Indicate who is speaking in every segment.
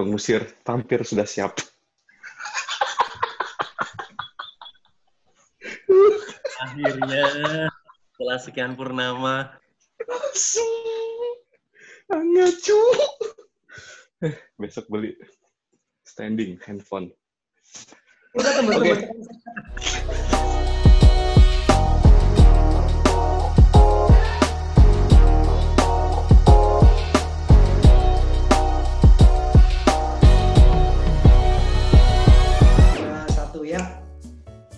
Speaker 1: Pengusir vampir sudah siap.
Speaker 2: Akhirnya setelah sekian purnama.
Speaker 1: Hangat cu. Eh, besok beli standing handphone.
Speaker 3: Udah teman-teman. Nah,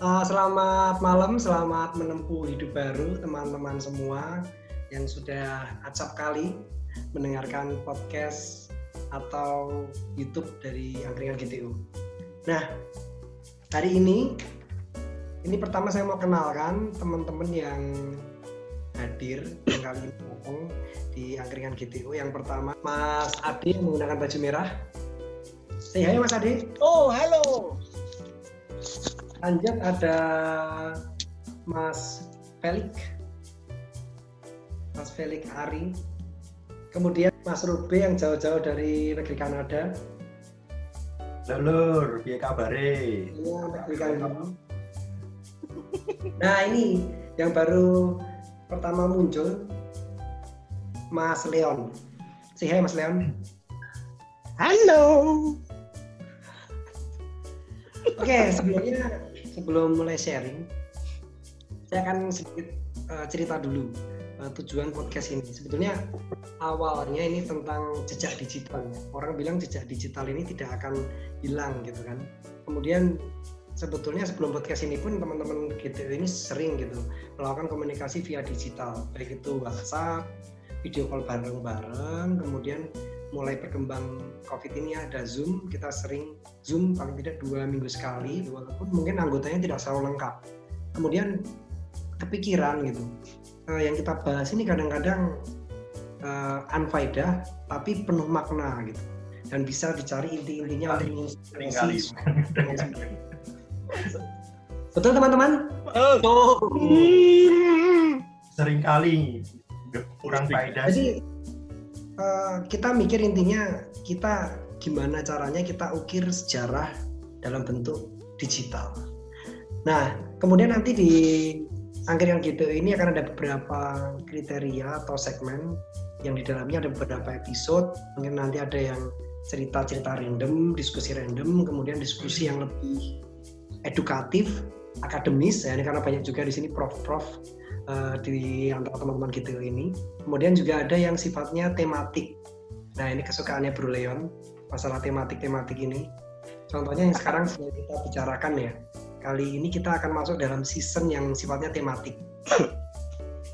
Speaker 3: Uh, selamat malam, selamat menempuh hidup baru teman-teman semua yang sudah acap kali mendengarkan podcast atau YouTube dari Angkringan GTU. Nah, hari ini ini pertama saya mau kenalkan teman-teman yang hadir yang kali ini datang di Angkringan GTU. Yang pertama Mas Adi menggunakan baju merah. Say hai Mas Adi.
Speaker 4: Oh, halo.
Speaker 3: Lanjut ada Mas Felix. Mas Felix Ari. Kemudian Mas Rube yang jauh-jauh dari negeri Kanada.
Speaker 4: Lur, piye kabare?
Speaker 3: Iya, negeri Kanada. Nah ini yang baru pertama muncul Mas Leon. Say hai Mas Leon.
Speaker 4: Halo.
Speaker 3: Oke, sebelumnya sebelum mulai sharing, saya akan sedikit uh, cerita dulu uh, tujuan podcast ini. Sebetulnya awalnya ini tentang jejak digital. ya. Orang bilang jejak digital ini tidak akan hilang gitu kan. Kemudian sebetulnya sebelum podcast ini pun teman-teman gitu ini sering gitu melakukan komunikasi via digital, baik itu WhatsApp, video call bareng-bareng, kemudian mulai berkembang COVID ini ada Zoom, kita sering Zoom paling tidak dua minggu sekali, walaupun mungkin anggotanya tidak selalu lengkap. Kemudian kepikiran gitu, Eh, yang kita bahas ini kadang-kadang uh, unfaedah tapi penuh makna gitu, dan bisa dicari inti-intinya untuk menginspirasi. Betul teman-teman?
Speaker 2: Tuh.
Speaker 4: Sering kali kurang faedah sih.
Speaker 3: Jadi eh, kita mikir intinya kita gimana caranya kita ukir sejarah dalam bentuk digital. Nah, kemudian nanti di angkringan gitu ini akan ada beberapa kriteria atau segmen yang di dalamnya ada beberapa episode. Mungkin nanti ada yang cerita-cerita random, diskusi random, kemudian diskusi yang lebih edukatif, akademis. Ya, ini karena banyak juga di sini prof-prof eh, di antara teman-teman gitu ini. Kemudian juga ada yang sifatnya tematik. Nah ini kesukaannya Bro Leon, masalah tematik-tematik ini. Contohnya yang sekarang sedang kita bicarakan ya. Kali ini kita akan masuk dalam season yang sifatnya tematik.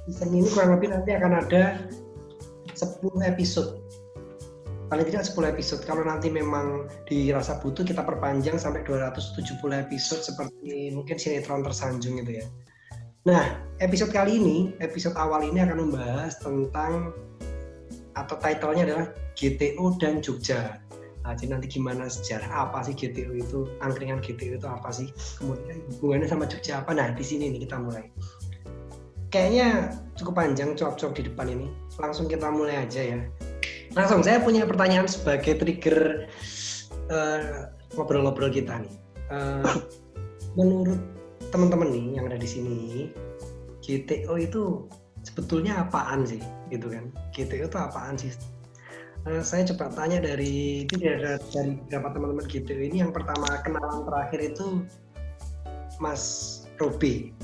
Speaker 3: season ini kurang lebih nanti akan ada 10 episode. Paling tidak 10 episode. Kalau nanti memang dirasa butuh kita perpanjang sampai 270 episode seperti mungkin sinetron tersanjung gitu ya. Nah, episode kali ini, episode awal ini akan membahas tentang atau title-nya adalah GTO dan Jogja. Nah, jadi nanti gimana sejarah apa sih GTO itu, angkringan GTO itu apa sih, kemudian hubungannya sama Jogja apa. Nah, di sini nih kita mulai. Kayaknya cukup panjang cuap-cuap di depan ini. Langsung kita mulai aja ya. Langsung, saya punya pertanyaan sebagai trigger eh, ngobrol-ngobrol kita nih. Eh, menurut teman-teman nih yang ada di sini, GTO itu sebetulnya apaan sih, gitu kan? GTO itu apaan sih? Eh, saya coba tanya dari itu dari, dari beberapa teman-teman GTO ini. Yang pertama kenalan terakhir itu Mas Robi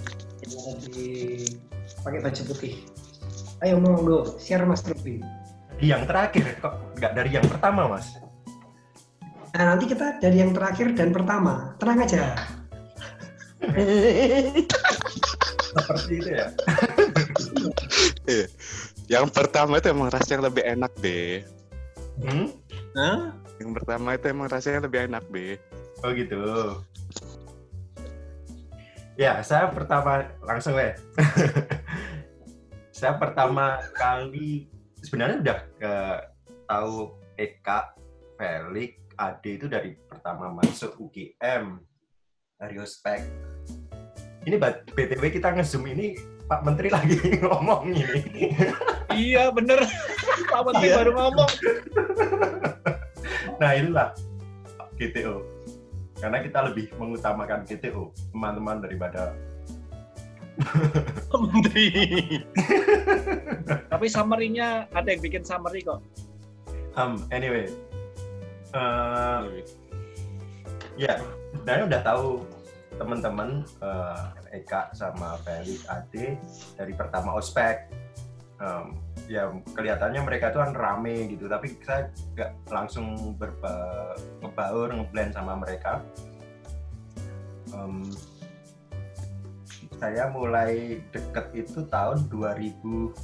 Speaker 3: yang pakai baju putih. Ayo monggo, share Mas Robi.
Speaker 4: Yang terakhir kok nggak dari yang pertama, Mas?
Speaker 3: Nah, nanti kita dari yang terakhir dan pertama. Tenang aja.
Speaker 4: Seperti itu ya.
Speaker 1: Iya. Yang pertama itu emang rasanya lebih enak deh.
Speaker 4: Hmm?
Speaker 2: Hah?
Speaker 1: Yang pertama itu emang rasanya lebih enak deh.
Speaker 4: Oh gitu. Ya, saya pertama langsung ya. saya pertama kali sebenarnya udah ke tahu Eka, Felix, Ade itu dari pertama masuk UGM dari ospek. Ini bat- BTW kita nge-zoom ini Pak Menteri lagi ngomong ini.
Speaker 5: Iya bener. Pak Menteri
Speaker 1: Iya.
Speaker 5: baru ngomong.
Speaker 4: Nah itulah GTO. Karena kita lebih mengutamakan GTO teman-teman daripada
Speaker 2: Menteri.
Speaker 5: Tapi summary-nya ada yang bikin summary kok.
Speaker 4: um, anyway. Eh, ya, sebenarnya udah tahu teman-teman eh, Eka sama Felix Ade dari pertama ospek. Em, ya kelihatannya mereka tuh kan rame gitu, tapi saya nggak langsung berba ngebaur ngeblend sama mereka. Em, saya mulai deket itu tahun 2007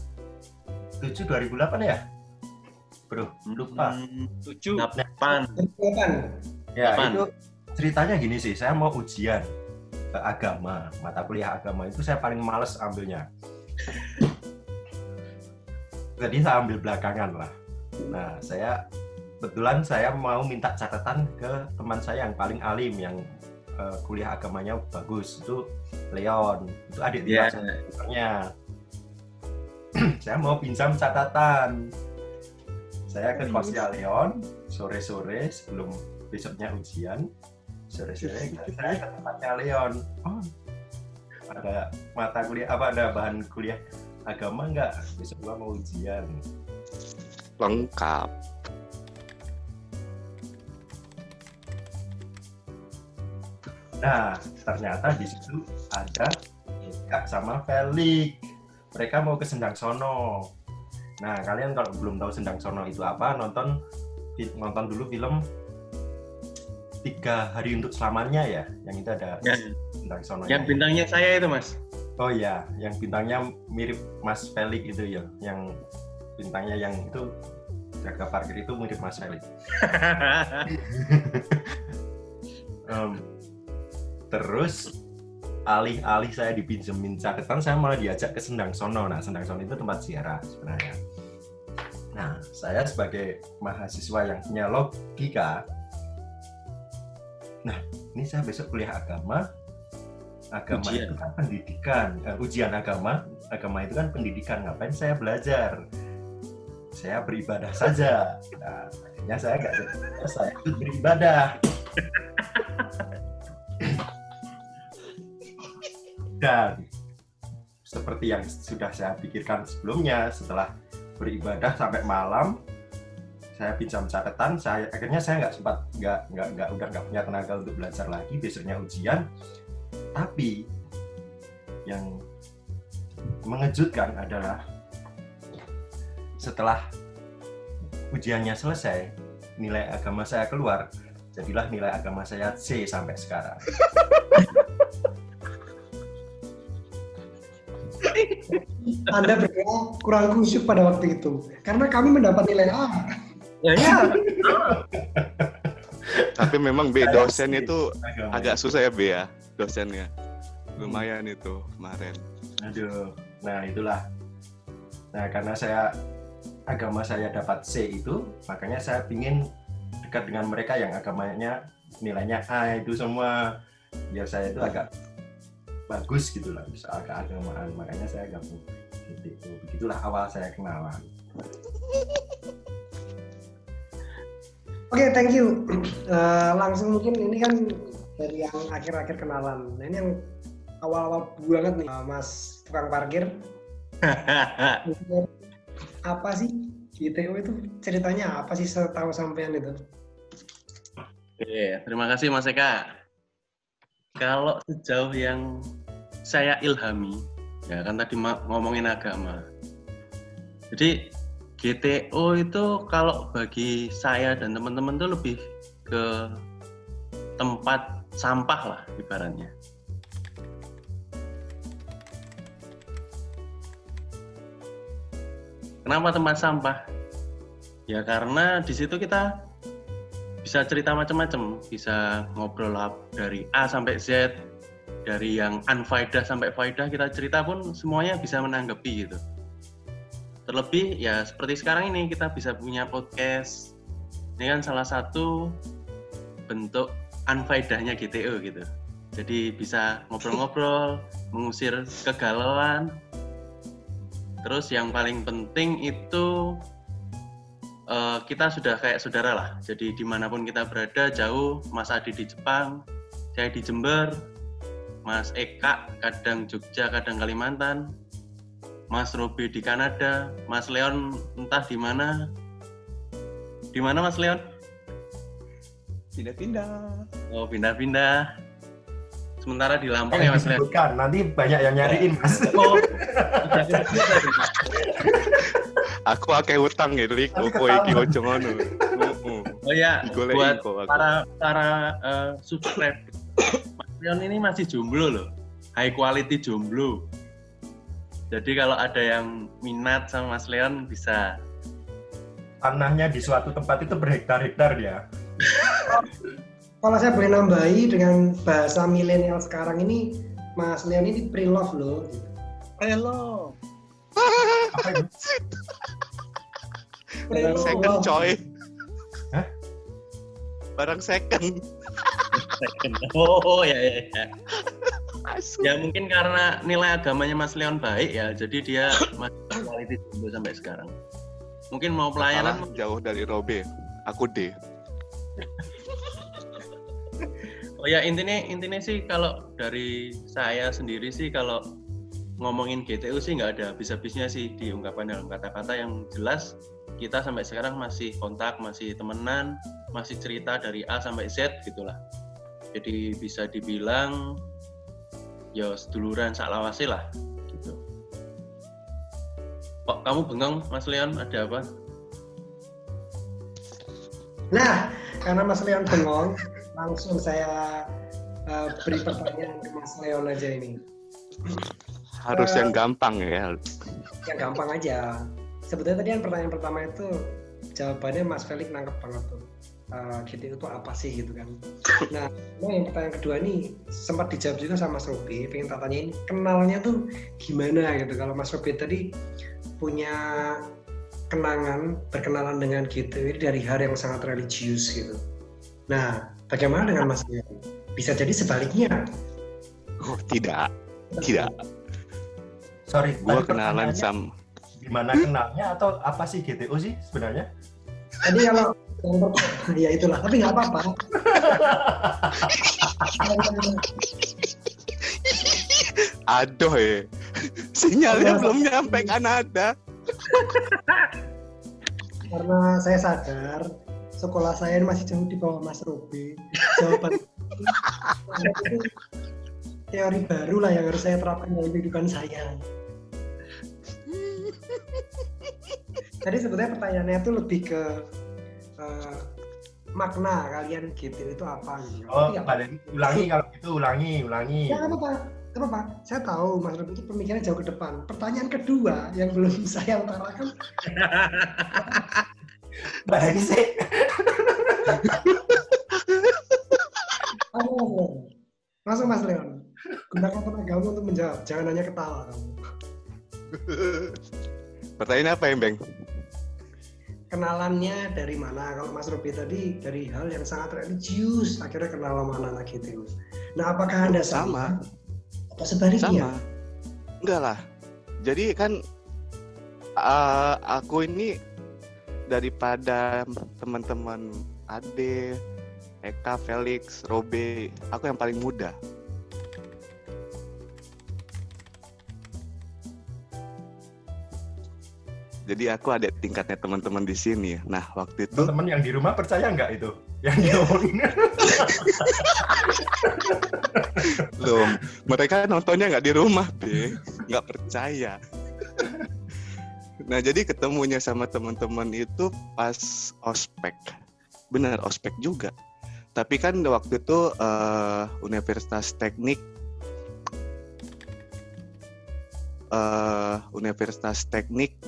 Speaker 4: 2008 ya bro lupa
Speaker 2: Hmm,
Speaker 5: Tujuh.
Speaker 2: Delapan.
Speaker 4: Ya
Speaker 2: Kapan?
Speaker 4: itu ceritanya gini sih saya mau ujian agama mata kuliah agama itu saya paling males ambilnya. Jadi saya ambil belakangan lah. Nah saya kebetulan saya mau minta catatan ke teman saya yang paling alim yang eh, kuliah agamanya bagus itu Leon. Itu adik
Speaker 2: Ya.
Speaker 4: tingkat saya saya mau pinjam catatan. Saya ke kosnya Leon sore-sore sebelum besoknya ujian sore-sore saya ke tempatnya Leon. Oh. Ada mata kuliah apa ada bahan kuliah agama nggak? Besok gua mau ujian.
Speaker 1: Lengkap.
Speaker 4: nah ternyata di situ ada Eka sama Felix. Mereka mau ke Sendang Sono. Nah kalian kalau belum tahu Sendang Sono itu apa nonton nonton dulu film tiga hari untuk selamanya ya yang itu ada
Speaker 2: Yang,
Speaker 4: Sendang Sono
Speaker 2: yang bintangnya saya itu mas.
Speaker 4: Oh iya, yang bintangnya mirip Mas Felix itu ya, yang bintangnya yang itu jaga parkir itu mirip Mas Felix. Em, terus alih-alih saya dipinjemin catatan, saya malah diajak ke Sendang Sono. Nah, Sendang Sono itu tempat ziarah sebenarnya. Nah, saya sebagai mahasiswa yang punya logika, nah ini saya besok kuliah agama, agama
Speaker 2: Ujian.
Speaker 4: itu kan pendidikan, Eh, ujian agama, agama itu kan pendidikan. Ngapain saya belajar? Saya beribadah saja. Nah, akhirnya saya nggak saya beribadah. Dan seperti yang sudah saya pikirkan sebelumnya, setelah beribadah sampai malam, saya pinjam catatan, saya akhirnya saya nggak sempat nggak nggak nggak udah nggak punya tenaga untuk belajar lagi besoknya ujian. Tapi yang mengejutkan adalah setelah ujiannya selesai, nilai agama saya keluar, jadilah nilai agama saya C sampai sekarang.
Speaker 3: Anda berdua kurang khusyuk pada waktu itu. Karena kami mendapat nilai A.
Speaker 2: ya ya.
Speaker 1: Tapi memang B dosen itu agak susah ya B ya dosennya. Lumayan itu kemarin.
Speaker 4: Aduh, nah itulah. Nah karena saya agama saya dapat C itu, makanya saya pingin dekat dengan mereka yang agamanya nilainya A itu semua, biar saya itu agak bagus gitu lah soal keagamaan. Makanya saya gabung gitu. Begitulah awal saya kenalan.
Speaker 3: Oke, thank you. Eh, langsung mungkin ini kan dari yang akhir-akhir kenalan. Nah, ini yang awal-awal banget nih, Mas tukang parkir. Apa sih GTO itu ceritanya apa sih setahu sampean itu?
Speaker 2: Oke, terima kasih Mas Eka. Kalau sejauh yang saya ilhami, ya kan tadi ngomongin agama. Jadi GTO itu kalau bagi saya dan teman-teman tuh lebih ke tempat sampah lah ibaratnya. Kenapa tempat sampah? Ya karena di situ kita bisa cerita macam-macam, bisa ngobrol dari A sampai Z, dari yang unfaedah sampai faedah kita cerita pun semuanya bisa menanggapi gitu. Terlebih ya seperti sekarang ini kita bisa punya podcast. Ini kan salah satu bentuk unfaedahnya GTO gitu. Jadi bisa ngobrol-ngobrol, mengusir kegalauan. Terus yang paling penting itu eh, kita sudah kayak saudara lah. Jadi di mana pun kita berada, jauh, Mas Adi di Jepang, saya di Jember, Mas Eka kadang Jogja, kadang Kalimantan, Mas Robi di Kanada, Mas Leon entah di mana. Di mana Mas Leon?
Speaker 1: Pindah-pindah.
Speaker 2: Oh, pindah-pindah. Sementara di Lampung ya
Speaker 4: Jangan
Speaker 2: Mas Leon.
Speaker 4: disebutkan, nanti banyak yang nyariin mas.
Speaker 2: Oh,
Speaker 1: Aku akeh utang ya, Lik. Opo iki ojo ngono.
Speaker 2: Oh ya, buat para para eh, subscribe. Mas Leon ini masih jomblo loh. High quality jomblo. Jadi kalau ada yang minat sama Mas Leon bisa
Speaker 4: Tanahnya di suatu tempat itu berhektar-hektar ya.
Speaker 3: Kalau saya boleh nambahi dengan bahasa milenial sekarang ini, Mas Leon ini pre-love loh.
Speaker 4: Itu?
Speaker 1: Barang
Speaker 3: Pre-love.
Speaker 1: second coy.
Speaker 4: Hah?
Speaker 1: Barang second.
Speaker 2: Oh ya ya. ya.
Speaker 1: Asu.
Speaker 2: Ya mungkin karena nilai agamanya Mas Leon baik ya, jadi dia masih quality jomblo sampai sekarang. Mungkin mau pelayanan
Speaker 1: jauh dari Robe. Aku D.
Speaker 2: Oh ya intinya intinya sih kalau dari saya sendiri sih kalau ngomongin GTU sih nggak ada habis-habisnya sih di ungkapan dalam kata-kata yang jelas kita sampai sekarang masih kontak, masih temenan, masih cerita dari A sampai Z gitulah. Jadi bisa dibilang ya seduluran saklawase lah gitu. Kok kamu bengong Mas Leon ada apa?
Speaker 3: Nah, karena Mas Leon bengong, langsung saya eh, beri pertanyaan ke Mas Leon aja ini.
Speaker 1: Harus
Speaker 3: Eh.
Speaker 1: yang gampang ya.
Speaker 3: Yang gampang aja. Sebetulnya tadi yang pertanyaan pertama itu jawabannya Mas Felix nangkep banget tuh. Eh, GTU itu apa sih gitu kan. Nah, yang pertanyaan kedua ini sempat dijawab juga sama Mas Robi. Pengen tanyain kenalnya tuh gimana gitu. Kalau Mas Robi tadi punya kenangan berkenalan dengan GTU ini dari hari yang sangat religius gitu. Nah, bagaimana dengan Mas Leon? Bisa jadi sebaliknya.
Speaker 1: Oh, tidak. Tidak.
Speaker 4: Sorry,
Speaker 1: Gua
Speaker 4: tadi
Speaker 1: kenalan sama
Speaker 4: Gimana kenalnya atau apa sih GTO sih sebenarnya?
Speaker 3: Tadi kalau yang pertama, ya itulah, tapi nggak apa-apa.
Speaker 1: Aduh ya. Sinyalnya belum nyampe Kanada.
Speaker 3: Karena saya sadar sekolah saya masih jauh di bawah Mas Robi. Jawaban teori baru lah yang harus saya terapkan dalam kehidupan saya. Tadi sebetulnya pertanyaannya itu lebih ke eh, makna kalian gitu itu apa gitu.
Speaker 4: Oh,
Speaker 3: nggak
Speaker 4: balik ulangi kalau gitu ulangi, ulangi.
Speaker 3: Ya nggak apa-apa, nggak apa-apa. Saya tahu Mas Robi itu pemikirannya jauh ke depan. Pertanyaan kedua yang belum saya utarakan, apa Mas Leon? Langsung Mas Leon, gunakan tenagamu untuk menjawab, jangan hanya ketawa kamu.
Speaker 1: Pertanyaan apa ya, Bang?
Speaker 3: Kenalannya dari mana? Kalau Mas Robi tadi dari hal yang sangat religius, akhirnya kenal sama anak gitu. Nah, apakah Anda
Speaker 1: Sama.
Speaker 3: Atau sebaliknya?
Speaker 1: Sama. Enggak lah. Jadi kan eh, aku ini daripada teman-teman Ade, Eka, Felix, Robe, aku yang paling muda. Jadi aku ada tingkatnya teman-teman di sini. Nah waktu itu
Speaker 4: Teman-teman yang di rumah percaya nggak itu? Yang diomongin.
Speaker 1: belum, mereka nontonnya nggak di rumah, be, nggak percaya. Nah jadi ketemunya sama teman-teman itu pas ospek, benar ospek juga. Tapi kan waktu itu eh, Universitas Teknik, eh, Universitas Teknik,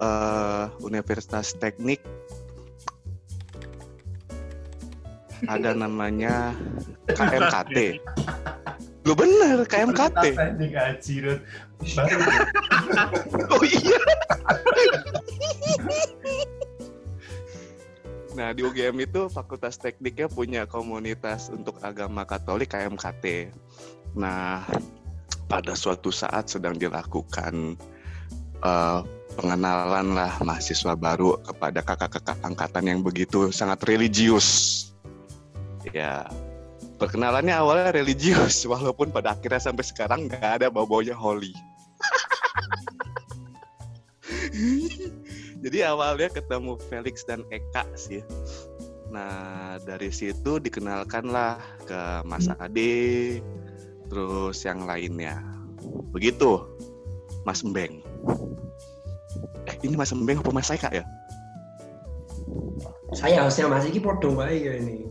Speaker 1: eh, Universitas Teknik ada namanya KMKT. Lu bener KMKT. Oh iya. Nah di UGM itu Fakultas Tekniknya punya komunitas untuk agama Katolik KMKT. Nah pada suatu saat sedang dilakukan eh, pengenalan lah mahasiswa baru kepada kakak-kakak angkatan yang begitu sangat religius. Ya, perkenalannya awalnya religius, walaupun pada akhirnya sampai sekarang nggak ada bau-baunya holy. Jadi awalnya ketemu Felix dan Eka sih. Nah dari situ dikenalkanlah ke Mas Ade, terus yang lainnya. Begitu, Mas Embeng. Eh ini Mas Embeng apa Mas Eka ya?
Speaker 3: Saya harusnya Mas Iki podo wae ya ini.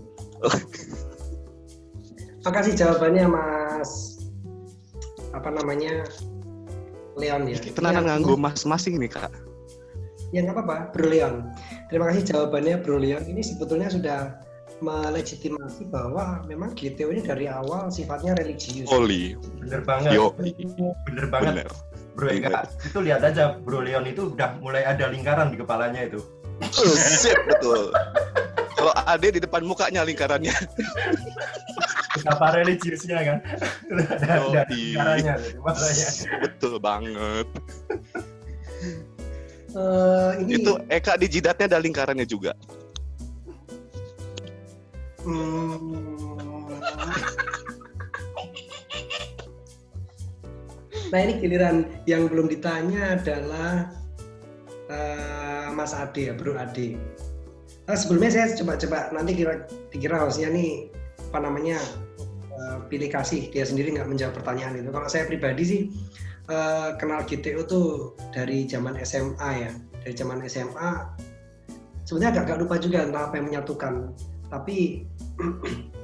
Speaker 3: Makasih jawabannya Mas apa namanya Leon ya.
Speaker 1: Tenanan
Speaker 3: Ya,
Speaker 1: nganggo mas-masing nih kak.
Speaker 3: Ya nggak apa-apa, Bro Leon. Terima kasih jawabannya Bro Leon. Ini sebetulnya sudah melegitimasi bahwa memang GTO ini dari awal sifatnya religius.
Speaker 1: Holy,
Speaker 4: Bener banget.
Speaker 1: yo,
Speaker 4: Bener banget.
Speaker 1: bener.
Speaker 4: Bro Eka, itu lihat aja Bro Leon itu udah mulai ada lingkaran di kepalanya itu.
Speaker 1: Oh, sip, betul. Kalau Ade di depan mukanya lingkarannya.
Speaker 4: Betapa religiusnya kan. Udah ada,
Speaker 1: Oh,
Speaker 4: ada lingkarannya kepalanya.
Speaker 1: Betul banget.
Speaker 3: Eh, ini
Speaker 1: Itu Eka di jidatnya ada lingkarannya juga.
Speaker 3: Hmm. Nah ini giliran yang belum ditanya adalah eh, Mas Ade ya, Bro Ade. Nah, sebelumnya saya coba-coba nanti kira dikira hostnya nih apa namanya eh, pilih kasih dia sendiri nggak menjawab pertanyaan itu. Kalau saya pribadi sih eh, kenal GTO tuh dari zaman SMA ya, dari zaman SMA. Sebenarnya agak, agak lupa juga entah apa yang menyatukan tapi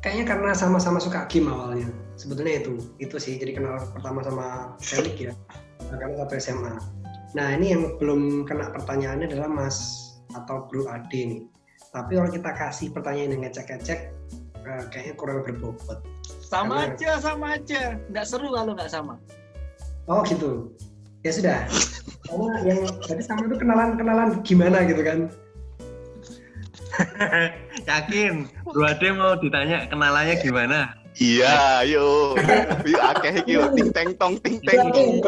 Speaker 3: kayaknya karena sama-sama suka game awalnya. Sebetulnya itu itu sih. Jadi kenal pertama sama Felix ya. Karena satu SMA nah ini yang belum kena pertanyaannya adalah Mas atau Bro Ade nih tapi kalau kita kasih pertanyaan yang ngecek-ngecek eh, kayaknya kurang berbobot.
Speaker 5: Sama
Speaker 3: Karena-
Speaker 5: aja, sama aja. Nggak seru kalau nggak sama.
Speaker 3: oh gitu. Ya sudah. Karena yang tadi sama itu kenalan kenalan gimana gitu kan
Speaker 2: Yakin, Bro Ade mau ditanya kenalannya gimana?
Speaker 1: Iya, yuk. Yuk akeh iki yuk ting teng tong ting teng tong.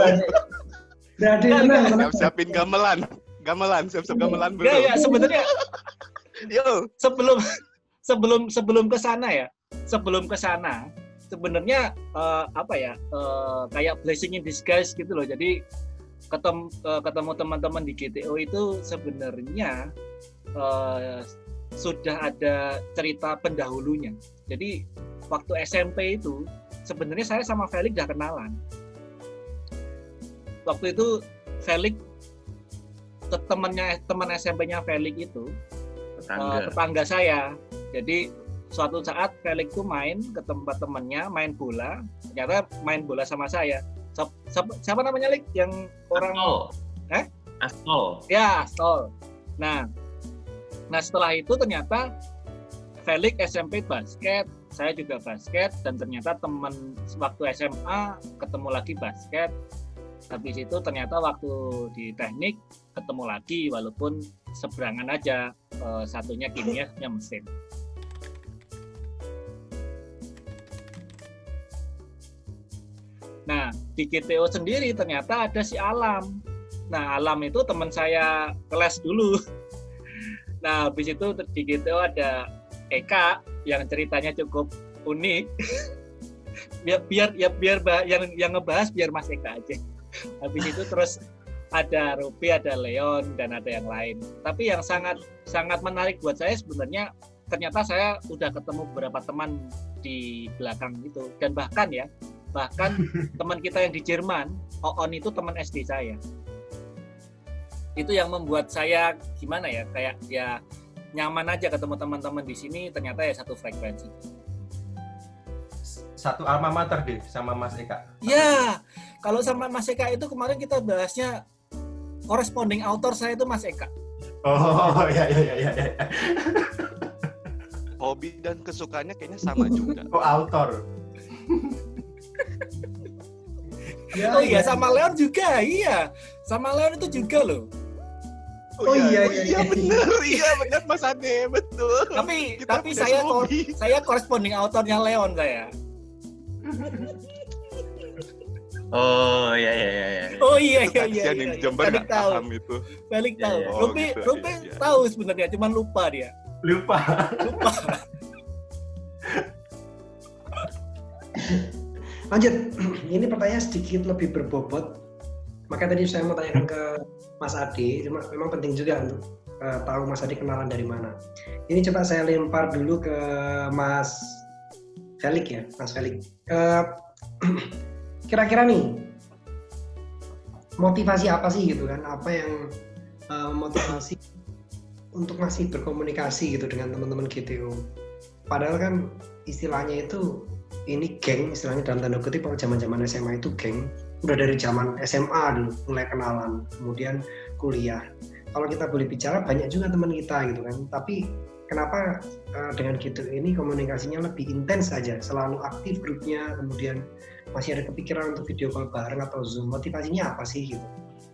Speaker 3: Berarti tenang, tenang.
Speaker 1: Siap-siapin gamelan. Gamelan, siap-siap gamelan
Speaker 5: Enggak ya,
Speaker 1: belum?
Speaker 5: sebenarnya
Speaker 1: Yuk.
Speaker 5: sebelum sebelum sebelum ke sana ya, sebelum ke sana sebenarnya eh, apa ya eh, kayak blessing in disguise gitu loh. Jadi ketemu ketemu teman-teman di GTO itu sebenarnya eh, sudah ada cerita pendahulunya. Jadi waktu SMP itu sebenarnya saya sama Felix udah kenalan. Waktu itu Felix ke temannya teman SMP-nya Felix itu
Speaker 2: Tetangga.
Speaker 5: tetangga saya. Jadi suatu saat Felix tuh main ke tempat temannya main bola, ternyata main bola sama saya. Siapa, siapa, siapa namanya Lik? Yang orang
Speaker 2: Astol.
Speaker 5: Eh?
Speaker 2: Astol.
Speaker 5: ya Sol. Nah, nah setelah itu ternyata Felix SMP basket, saya juga basket dan ternyata teman waktu SMA ketemu lagi basket. Habis itu ternyata waktu di teknik ketemu lagi walaupun seberangan aja eh, satunya kimia, satunya mesin. Nah, di GTO sendiri ternyata ada si Alam. Nah, Alam itu teman saya kelas dulu. Nah, habis itu di GTO ada Eka yang ceritanya cukup unik. biar biar ya biar yang yang ngebahas biar Mas Eka aja. Habis itu terus ada Rupi, ada Leon dan ada yang lain. Tapi yang sangat sangat menarik buat saya sebenarnya ternyata saya udah ketemu beberapa teman di belakang gitu dan bahkan ya bahkan teman kita yang di Jerman, Oon itu teman SD saya. Itu yang membuat saya gimana ya, kayak ya nyaman aja ketemu teman-teman di sini ternyata ya satu frekuensi.
Speaker 4: Satu alma mater deh sama Mas Eka.
Speaker 5: Ya, kalau sama Mas Eka itu kemarin kita bahasnya corresponding author saya itu Mas Eka.
Speaker 4: Oh iya iya iya iya. iya.
Speaker 1: Hobi dan kesukaannya kayaknya sama juga.
Speaker 4: Oh autor.
Speaker 3: Ya,
Speaker 5: Oh iya, sama Leon juga, iya. Sama Leon itu juga loh.
Speaker 3: Oh iya,
Speaker 1: oh
Speaker 3: iya,
Speaker 1: iya
Speaker 3: iya.
Speaker 1: bener, iya bener Mas Ade, betul.
Speaker 5: Tapi
Speaker 1: Kita
Speaker 5: tapi saya
Speaker 1: hobi.
Speaker 5: saya corresponding autornya Leon saya.
Speaker 2: Oh iya iya iya. iya.
Speaker 5: Oh iya iya iya.
Speaker 1: Kasihan
Speaker 5: iya,
Speaker 1: yang
Speaker 5: iya.
Speaker 1: Jember nggak
Speaker 5: tahu.
Speaker 1: paham itu.
Speaker 2: Iya,
Speaker 5: tahu.
Speaker 2: iya.
Speaker 1: Oh,
Speaker 5: Rupi
Speaker 1: gitu,
Speaker 5: Rupi
Speaker 1: iya, iya.
Speaker 5: tahu sebenarnya, cuman lupa dia.
Speaker 4: Lupa.
Speaker 5: Lupa.
Speaker 3: Lanjut, ini pertanyaan sedikit lebih berbobot. Maka tadi saya mau tanyakan ke Mas Adi, cuma memang penting juga untuk eh, tahu Mas Adi kenalan dari mana. Ini coba saya lempar dulu ke Mas Felix ya, Mas Felix. Eh, Kira-kira nih, motivasi apa sih gitu kan? Apa yang eh, motivasi untuk masih berkomunikasi gitu dengan teman-teman GTO? Padahal kan istilahnya itu ini geng istilahnya dalam tanda kutip kalau zaman zaman SMA itu geng udah dari zaman SMA dulu mulai kenalan kemudian kuliah. Kalau kita boleh bicara banyak juga teman kita gitu kan. Tapi kenapa eh, dengan gitu ini komunikasinya lebih intens aja selalu aktif grupnya kemudian masih ada kepikiran untuk video call bareng atau zoom. Motivasinya apa sih gitu?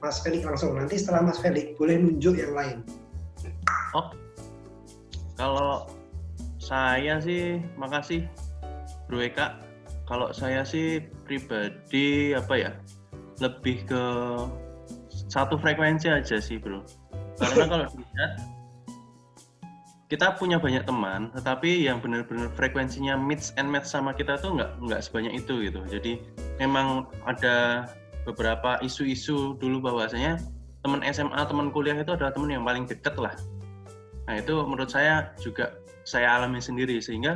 Speaker 3: Mas Felix langsung. Nanti setelah Mas Felix boleh nunjuk yang lain.
Speaker 2: Kalau saya sih, makasih Bro Eka. Kalau saya sih pribadi apa ya, lebih ke satu frekuensi aja sih Bro. Karena kalau dilihat kita punya banyak teman, tetapi yang benar-benar frekuensinya mix and match sama kita tuh nggak nggak sebanyak itu gitu. Jadi memang ada beberapa isu-isu dulu bahwasanya teman SMA, teman kuliah itu adalah teman yang paling deket lah. Nah itu menurut saya juga saya alami sendiri sehingga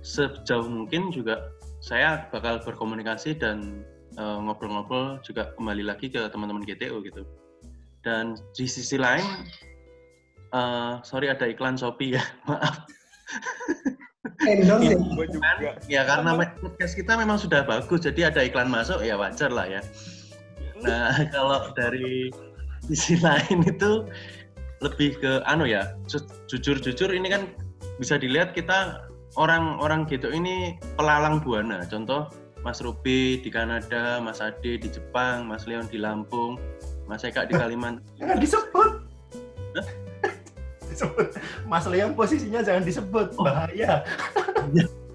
Speaker 2: sejauh mungkin juga saya bakal berkomunikasi dan eh, ngobrol-ngobrol juga kembali lagi ke teman-teman GTO gitu. Dan di sisi lain, eh, sorry ada iklan Shopee ya, maaf.
Speaker 3: endorse ya.
Speaker 2: Ya karena podcast kita memang sudah bagus, jadi ada iklan masuk ya wajar lah ya. Nah kalau dari sisi lain itu lebih ke anu ya, ju- jujur-jujur ini kan bisa dilihat kita orang-orang gitu ini pelalang buana. Contoh Mas Ruby di Kanada, Mas Ade di Jepang, Mas Leon di Lampung, Mas Eka di Kalimantan.
Speaker 4: Jangan disebut. disebut. Mas Leon posisinya jangan disebut. Bahaya.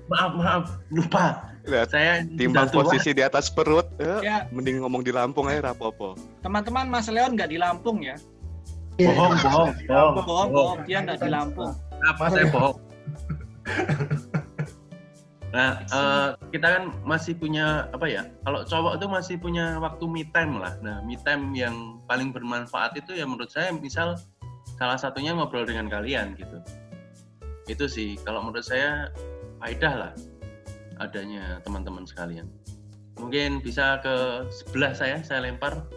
Speaker 2: Maaf maaf lupa.
Speaker 1: Lihat,
Speaker 2: Saya
Speaker 1: timbang
Speaker 2: tua.
Speaker 1: posisi di atas perut, eh,
Speaker 5: Ya,
Speaker 1: mending ngomong di Lampung aja rapopo.
Speaker 5: teman-teman Mas Leon nggak di Lampung ya.
Speaker 2: bohong bohong bohong
Speaker 5: Bohong, bohong. Dia nggak di Lampung.
Speaker 2: apa saya bohong nah eh, kita kan masih punya apa ya kalau cowok itu masih punya waktu me time lah. Nah me time yang paling bermanfaat itu ya menurut saya misal salah satunya ngobrol dengan kalian gitu. Itu sih kalau menurut saya faedah lah adanya teman-teman sekalian. Mungkin bisa ke sebelah saya saya lempar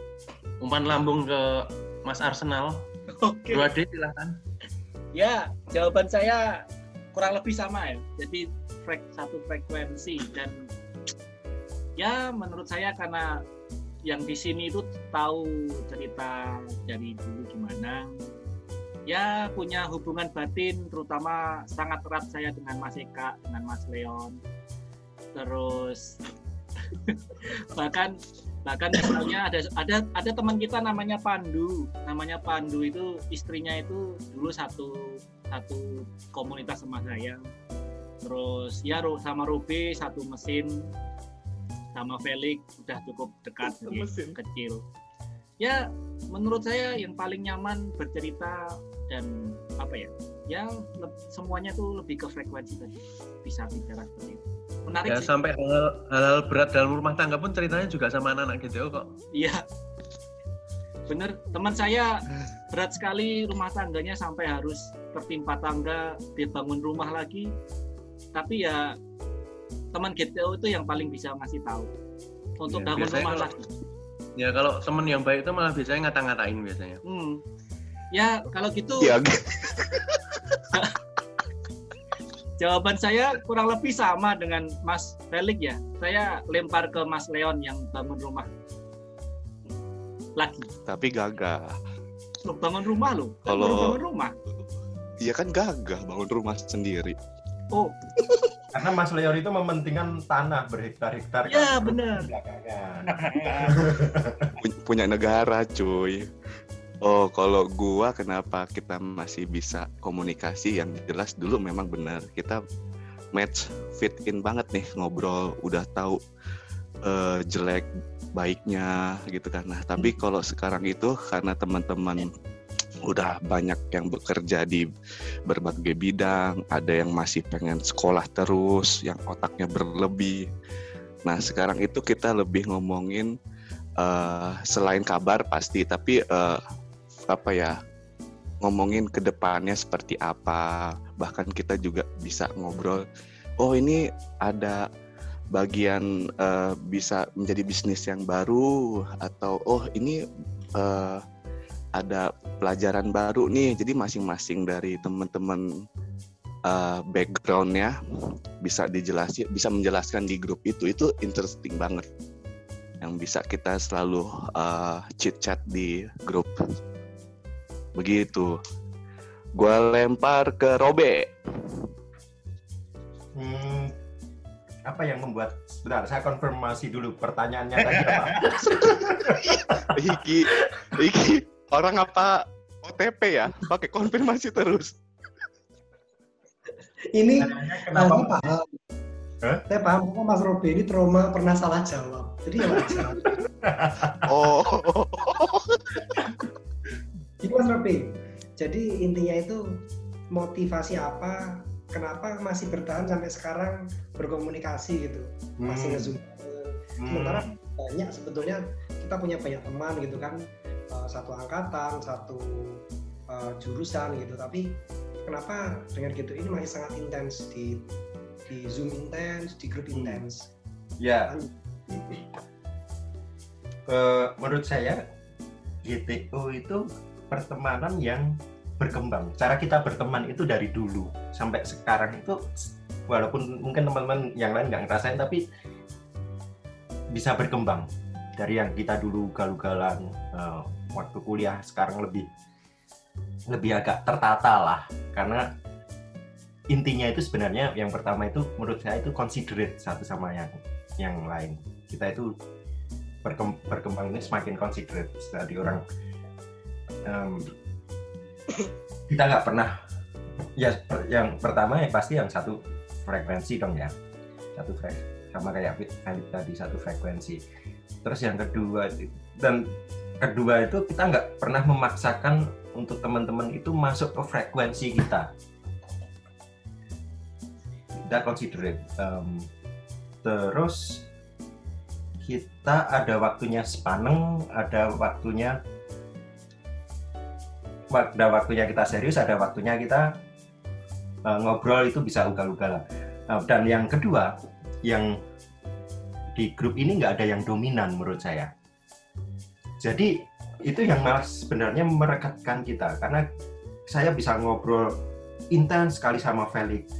Speaker 2: umpan lambung ke Mas Arsenal.
Speaker 5: Oke.
Speaker 2: Ade silahkan
Speaker 5: Ya, jawaban saya kurang lebih sama ya. Jadi frek, satu frekuensi dan ya menurut saya karena yang di sini itu tahu cerita dari dulu gimana. Ya punya hubungan batin terutama sangat erat saya dengan Mas Eka, dengan Mas Leon. Terus bahkan bahkan misalnya ada ada ada teman kita namanya Pandu namanya Pandu itu istrinya itu dulu satu satu komunitas sama saya terus ya sama Ruby satu mesin sama Felix udah cukup dekat dari
Speaker 1: Mesin.
Speaker 5: kecil ya menurut saya yang paling nyaman bercerita dan apa ya ya semuanya tuh lebih ke frekuensi tadi bisa bicara seperti itu menarik
Speaker 2: Ya
Speaker 5: sih
Speaker 2: sampai hal-hal, berat dalam rumah tangga pun ceritanya juga sama anak-anak GTO kok.
Speaker 5: Iya. Bener, teman saya berat sekali rumah tangganya sampai harus tertimpa tangga, dia bangun rumah lagi. Tapi ya teman GTO itu yang paling bisa ngasih tahu untuk
Speaker 2: Iya,
Speaker 5: bangun rumah
Speaker 2: kalau-
Speaker 5: lagi.
Speaker 2: Ya kalau temen yang baik itu malah biasanya ngata-ngatain biasanya.
Speaker 5: Hmm. Ya kalau gitu
Speaker 1: Ya,
Speaker 5: jawaban saya kurang lebih sama dengan Mas Felix ya. Saya lempar ke Mas Leon yang bangun rumah lagi.
Speaker 1: tapi gagah.
Speaker 5: Loh, bangun rumah loh. Kan
Speaker 1: Kalau-
Speaker 5: bangun rumah.
Speaker 1: Iya kan gagah bangun rumah sendiri.
Speaker 5: Oh,
Speaker 4: Karena Mas Leon itu mementingkan tanah berhektar-hektar.
Speaker 5: ya
Speaker 4: kan.
Speaker 5: benar.
Speaker 1: Punya negara, cuy. Oh, kalau gua kenapa kita masih bisa komunikasi yang jelas dulu memang benar. Kita match fit in banget nih ngobrol, udah tahu eh, jelek baiknya gitu kan. Nah, tapi kalau sekarang itu karena teman-teman udah banyak yang bekerja di berbagai bidang, ada yang masih pengen sekolah terus, yang otaknya berlebih. Nah, sekarang itu kita lebih ngomongin eh, selain kabar pasti, tapi eh, apa ya ngomongin ke depannya seperti apa. Bahkan kita juga bisa ngobrol, oh ini ada bagian eh, bisa menjadi bisnis yang baru atau oh ini eh, ada pelajaran baru nih. Jadi masing-masing dari teman-teman eh, backgroundnya bisa dijelasin, bisa menjelaskan di grup itu. Itu interesting banget. Yang bisa kita selalu eh, chit chat di grup. Begitu. Gua lempar ke Robe.
Speaker 4: Hmm, apa yang membuat sebentar saya konfirmasi dulu pertanyaannya tadi apa?
Speaker 1: Iki, Iki orang apa OTP ya? Pakai konfirmasi terus.
Speaker 3: Ini Nah,
Speaker 4: kenapa
Speaker 3: ini paham.
Speaker 4: Hah?
Speaker 3: Saya paham kok Mas Robi ini trauma pernah salah jawab. Jadi ya wajar.
Speaker 1: Oh.
Speaker 3: Jadi Mas Robi, jadi intinya itu motivasi apa? Kenapa masih bertahan sampai sekarang berkomunikasi gitu? Masih
Speaker 4: Hmm,
Speaker 3: ngezoom.
Speaker 4: hmm,
Speaker 3: Sementara banyak sebetulnya kita punya banyak teman gitu kan, satu angkatan, satu eh, jurusan gitu. Tapi kenapa dengan gitu ini masih sangat intens di di zoom intens, di grup
Speaker 4: Hmm.
Speaker 3: intens.
Speaker 4: ya Eh, menurut saya GTO itu pertemanan yang berkembang. Cara kita berteman itu dari dulu sampai sekarang itu walaupun mungkin teman-teman yang lain nggak ngerasain tapi bisa berkembang dari yang kita dulu galu-galan eh, waktu kuliah sekarang lebih lebih agak tertata lah. Karena intinya itu sebenarnya yang pertama itu menurut saya itu considerate satu sama yang yang lain. Kita itu berkem- berkembang ini semakin considerate. Dari orang em, kita nggak pernah ya yang pertama ya pasti yang satu frekuensi dong ya. Satu frek sama kayak Philip tadi satu frekuensi terus yang kedua dan kedua itu kita nggak pernah memaksakan untuk teman-teman itu masuk ke frekuensi kita. Kita considerate Em, terus kita ada waktunya sepaneng ada waktunya ada waktunya kita serius ada waktunya kita eh, ngobrol itu bisa ugal-ugalan. Nah, dan yang kedua yang di grup ini nggak ada yang dominan menurut saya. Jadi itu yang malah sebenarnya merekatkan kita karena saya bisa ngobrol intens sekali sama Felix.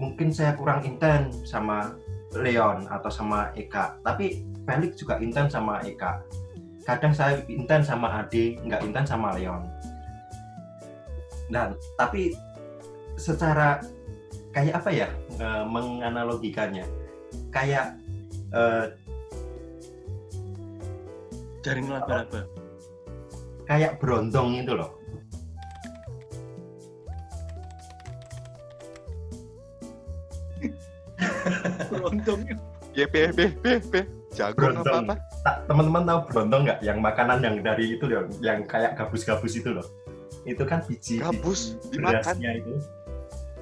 Speaker 4: Mungkin saya kurang intens sama Leon atau sama Eka tapi Felix juga intens sama Eka. Kadang saya intens sama Ade nggak intens sama Leon. Dan tapi secara kayak apa ya eh, menganalogikannya? Kayak eh,
Speaker 2: Jaring laba-laba.
Speaker 4: kayak berondong itu loh
Speaker 5: Beruntung.
Speaker 1: Ya, be, be, be, be. Jagung apa
Speaker 4: Berondong.
Speaker 1: apa?
Speaker 4: Tak- teman-teman tahu berondong nggak yang makanan yang dari itu loh yang kayak gabus-gabus itu loh itu kan biji
Speaker 1: Gabus
Speaker 4: biji
Speaker 1: dimakan.
Speaker 4: itu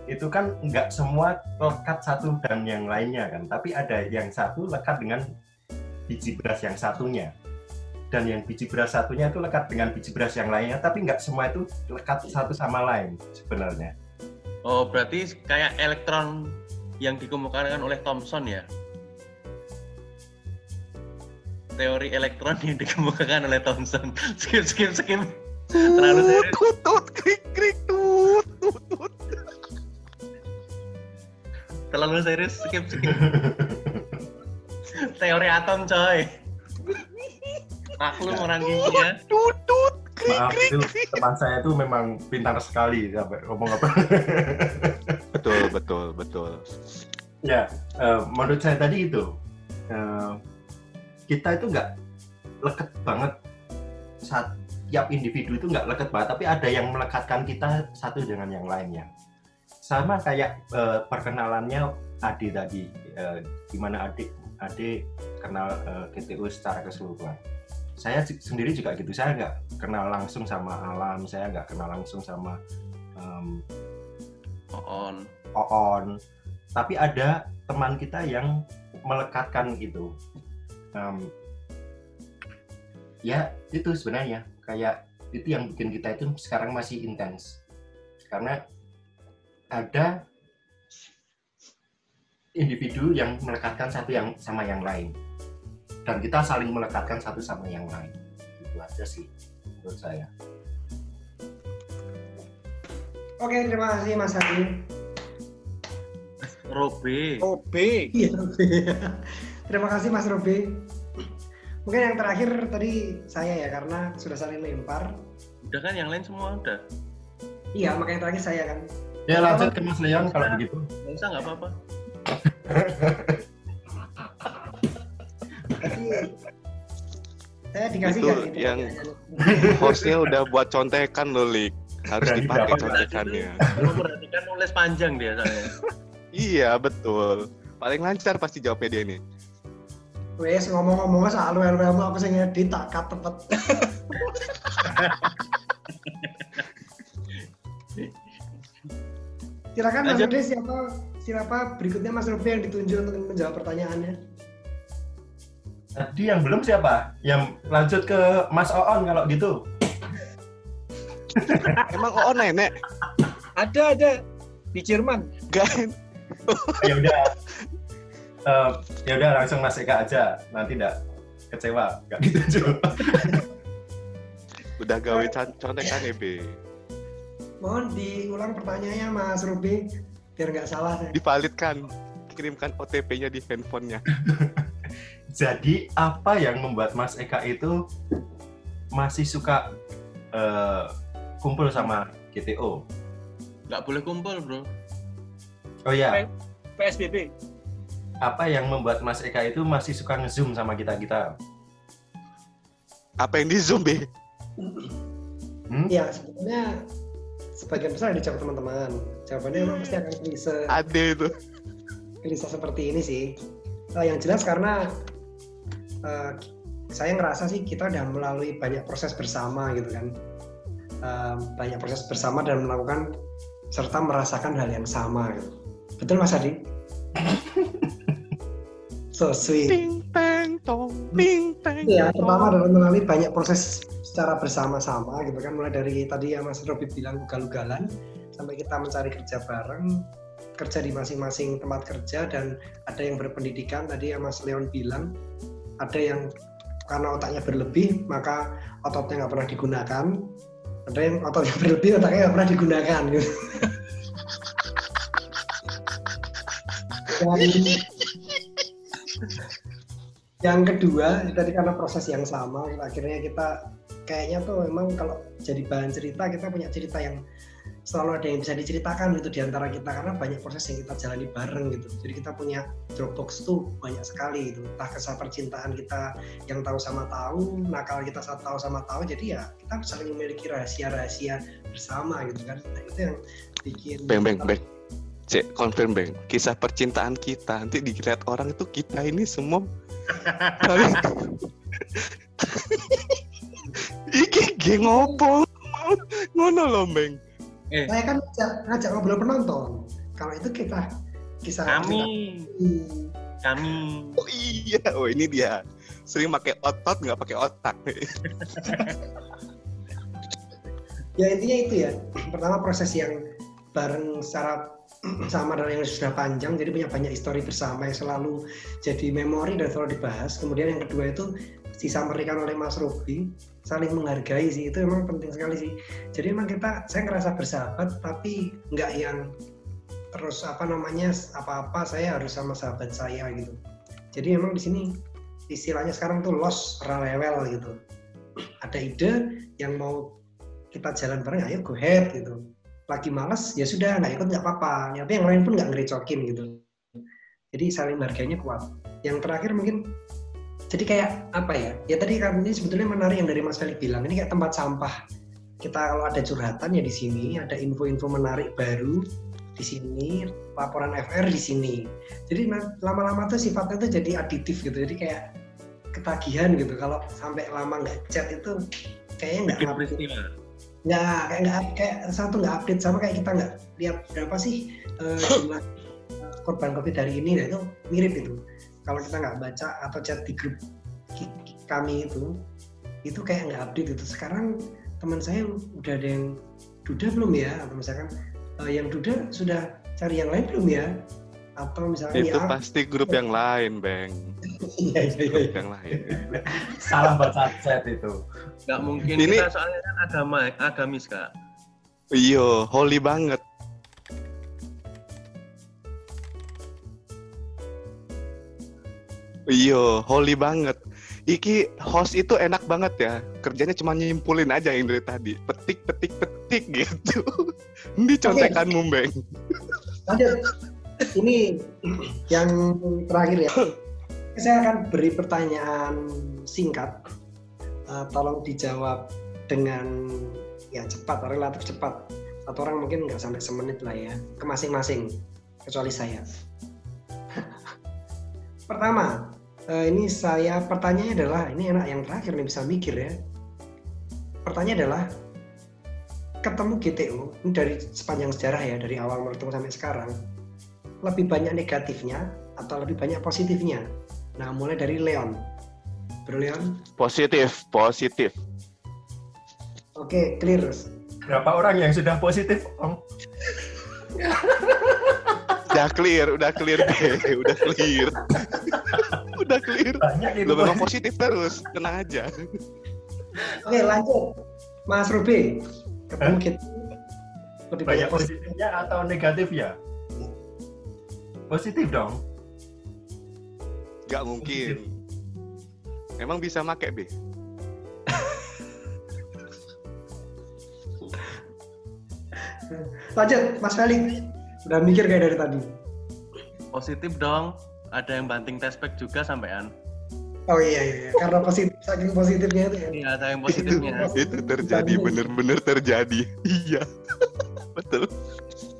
Speaker 4: itu kan nggak semua lekat satu dan yang lainnya kan tapi ada yang satu lekat dengan biji beras yang satunya dan yang biji beras satunya itu lekat dengan biji beras yang lainnya tapi nggak semua itu lekat satu sama lain sebenarnya
Speaker 2: Oh, berarti kayak elektron yang dikemukakan oleh Thomson ya? Teori elektron yang dikemukakan oleh Thomson. Skip, skip, skip. Terlalu serius.
Speaker 1: Tut, tut, krik, krik, tut, tut, tut.
Speaker 2: Terlalu serius, skip, skip. Teori atom, coy. Maklum orang kimia.
Speaker 1: Tut, tut, krik,
Speaker 4: maaf
Speaker 1: krik,
Speaker 4: itu teman saya itu memang pintar sekali sampai ngomong apa
Speaker 1: Betul, betul, betul.
Speaker 4: Ya, eh, menurut saya tadi itu eh, kita itu nggak leket banget setiap individu itu nggak leket banget, tapi ada yang melekatkan kita satu dengan yang lainnya. Sama kayak eh, perkenalannya Ade tadi eh, gimana adik adik kenal eh, GTU secara keseluruhan. Saya sendiri juga gitu saya nggak kenal langsung sama alam saya nggak kenal langsung sama em,
Speaker 2: on
Speaker 4: Oon. Tapi ada teman kita yang melekatkan itu Em, ya itu sebenarnya. Kayak itu yang bikin kita itu sekarang masih intens. Karena ada individu yang melekatkan satu yang sama yang lain dan kita saling melekatkan satu sama yang lain itu aja sih menurut saya
Speaker 3: Oke, terima kasih Mas Adi.
Speaker 2: Robe
Speaker 5: OB.
Speaker 3: Iya, Robi. terima kasih Mas Robi. Mungkin yang terakhir tadi saya ya karena sudah saling lempar.
Speaker 2: udah kan yang lain semua udah
Speaker 3: Iya, makanya terakhir saya kan.
Speaker 4: Ya lanjut ke Mas Leon kalau begitu
Speaker 2: nggak usah nggak apa-apa
Speaker 3: Tapi saya dikasih
Speaker 1: Itu
Speaker 3: kan gitu.
Speaker 1: yang- Hostnya udah buat contekan loh, Lik. Harus
Speaker 4: Berani
Speaker 1: dipakai contekannya.
Speaker 2: Kalau perhatikan nulis panjang dia saya
Speaker 1: Iya, betul. Paling lancar pasti jawabnya dia nih.
Speaker 3: Wes ngomong-ngomong soal elu elu aku sing ngedit tak cut. Silakan Mas
Speaker 2: Lanjut.
Speaker 3: Rudy siapa siapa berikutnya Mas Ruby yang ditunjuk untuk menjawab pertanyaannya.
Speaker 4: Tadi yang belum siapa? Yang lanjut ke Mas Oon kalau gitu.
Speaker 1: Emang oh nenek?
Speaker 5: Ada ada di Jerman.
Speaker 1: Gak
Speaker 4: ya udah. Eh, ya udah langsung Mas Eka aja. Nanti enggak kecewa, enggak ditunjuk.
Speaker 1: udah gawe con- contekan ya, Be.
Speaker 3: Mohon diulang pertanyaannya Mas Ruby biar nggak salah saya.
Speaker 1: Divalidkan. Kirimkan OTP-nya di handphonenya.
Speaker 4: Jadi apa yang membuat Mas Eka itu masih suka eh, kumpul sama GTO?
Speaker 2: nggak boleh kumpul bro
Speaker 4: Oh ya,
Speaker 5: PSBB.
Speaker 4: apa yang membuat Mas Eka itu masih suka ngezoom sama kita kita?
Speaker 1: Apa yang di zoom, Be?
Speaker 4: Hmm?
Speaker 3: Ya sebetulnya sebagian besar dijawab teman-teman. Jawabannya memang pasti akan klise,
Speaker 1: Ade itu.
Speaker 3: klise seperti ini sih. Eh, yang jelas karena eh, saya ngerasa sih kita udah melalui banyak proses bersama gitu kan. Eh, banyak proses bersama dan melakukan serta merasakan hal yang sama gitu. Betul Mas Adi? so sweet.
Speaker 1: Ting teng tong, ting teng.
Speaker 3: Ya, pertama adalah melalui banyak proses secara bersama-sama gitu kan. Mulai dari tadi yang Mas Robi bilang ugal-ugalan sampai kita mencari kerja bareng kerja di masing-masing tempat kerja dan ada yang berpendidikan. Tadi yang Mas Leon bilang ada yang karena otaknya berlebih maka ototnya nggak pernah digunakan. Ada yang ototnya berlebih otaknya nggak pernah digunakan. Gitu. Dan yang kedua tadi karena proses yang sama akhirnya kita kayaknya tuh memang kalau jadi bahan cerita kita punya cerita yang selalu ada yang bisa diceritakan gitu di antara kita karena banyak proses yang kita jalani bareng gitu jadi kita punya Dropbox tuh banyak sekali gitu entah kisah percintaan kita yang tahu sama tahu nakal kita saat tahu sama tahu jadi ya kita saling memiliki rahasia-rahasia bersama gitu kan nah, itu yang bikin
Speaker 1: Beng, beng, beng. Cek, confirm, Beng. Kisah percintaan kita, nanti dilihat orang itu kita ini semua Iki ge ngopo? Ngono loh, Beng.
Speaker 3: saya kan ngajak, ngajak ngobrol penonton kalau itu kita kisah
Speaker 2: kami
Speaker 3: cerita.
Speaker 2: kami
Speaker 1: Oh iya, oh ini dia. Sering pakai otot nggak pakai otak.
Speaker 3: ya intinya itu ya pertama proses yang bareng secara sama dan yang sudah panjang jadi punya banyak histori bersama yang selalu jadi memori dan selalu dibahas kemudian yang kedua itu disampaikan oleh Mas Robi saling menghargai sih itu memang penting sekali sih. Jadi memang kita saya ngerasa bersahabat tapi nggak yang terus apa namanya apa-apa saya harus sama sahabat saya gitu. Jadi memang di sini istilahnya sekarang tuh lost ralewel gitu. Ada ide yang mau kita jalan bareng ayo go ahead gitu. Lagi males ya sudah nggak ikut nggak apa-apa. Tapi yang lain pun nggak ngerecokin gitu. Jadi saling harganya kuat. Yang terakhir mungkin jadi kayak apa ya ya tadi kan ini sebetulnya menarik yang dari Mas Felix bilang ini kayak tempat sampah kita kalau ada curhatan ya di sini ada info-info menarik baru di sini, laporan FR di sini. Jadi na- lama-lama tuh sifatnya tuh jadi aditif gitu. Jadi kayak ketagihan gitu. Kalau sampai lama nggak chat itu kayaknya nggak update. nggak kayak nggak kayak satu nggak update sama kayak kita nggak lihat berapa sih eh, jumlah eh, korban covid hari ini. Nah itu mirip itu. Kalau kita nggak baca atau chat di grup kami itu, itu kayak nggak update itu. Sekarang teman saya udah ada yang duda belum ya? Atau misalkan eh, yang duda sudah cari yang lain belum ya? Atau misalkan
Speaker 1: Itu
Speaker 3: ya,
Speaker 1: pasti grup yang lain, Bang.
Speaker 3: iya, iya, iya.
Speaker 1: Grup yang lain.
Speaker 4: Salah baca chat itu.
Speaker 2: Nggak mungkin
Speaker 1: Ini-
Speaker 2: kita soalnya kan agama agamis kak.
Speaker 1: Iya, holy banget. Iya, holy banget. Iki host itu enak banget ya. Kerjanya cuma nyimpulin aja yang dari tadi. Petik, petik, petik gitu. Ini contekanmu, Bang.
Speaker 3: Lanjut. Ini yang terakhir ya. Saya akan beri pertanyaan singkat. Eh, tolong dijawab dengan ya cepat, relatif cepat. Satu orang mungkin nggak sampai semenit lah ya. Ke masing-masing, kecuali saya. Pertama, eh, ini saya pertanyaannya adalah ini enak yang terakhir nih bisa mikir ya. Pertanyaan adalah ketemu GTO ini dari sepanjang sejarah ya dari awal bertemu sampai sekarang lebih banyak negatifnya atau lebih banyak positifnya. Nah mulai dari Leon, Bro Leon,
Speaker 1: Positif, positif.
Speaker 3: oke clear.
Speaker 4: Berapa orang yang sudah positif, Om?
Speaker 1: Udah clear, udah clear deh, udah clear. udah clear.
Speaker 4: Banyak itu.
Speaker 1: Lo memang positif terus, tenang aja.
Speaker 3: Oke lanjut, Mas Ruby, kita lebih
Speaker 4: Banyak
Speaker 3: banyak positif.
Speaker 4: positifnya atau negatif ya? Positif dong.
Speaker 1: Gak mungkin. Emang bisa make, Be?
Speaker 3: Lanjut, Mas Felix, udah mikir kayak dari tadi.
Speaker 2: Positif dong. Ada yang banting tespek juga sampean.
Speaker 3: Oh iya iya, iya. karena positif saking positifnya itu ya.
Speaker 2: Iya, ada yang positifnya.
Speaker 1: itu terjadi, bener-bener terjadi. Iya. Betul.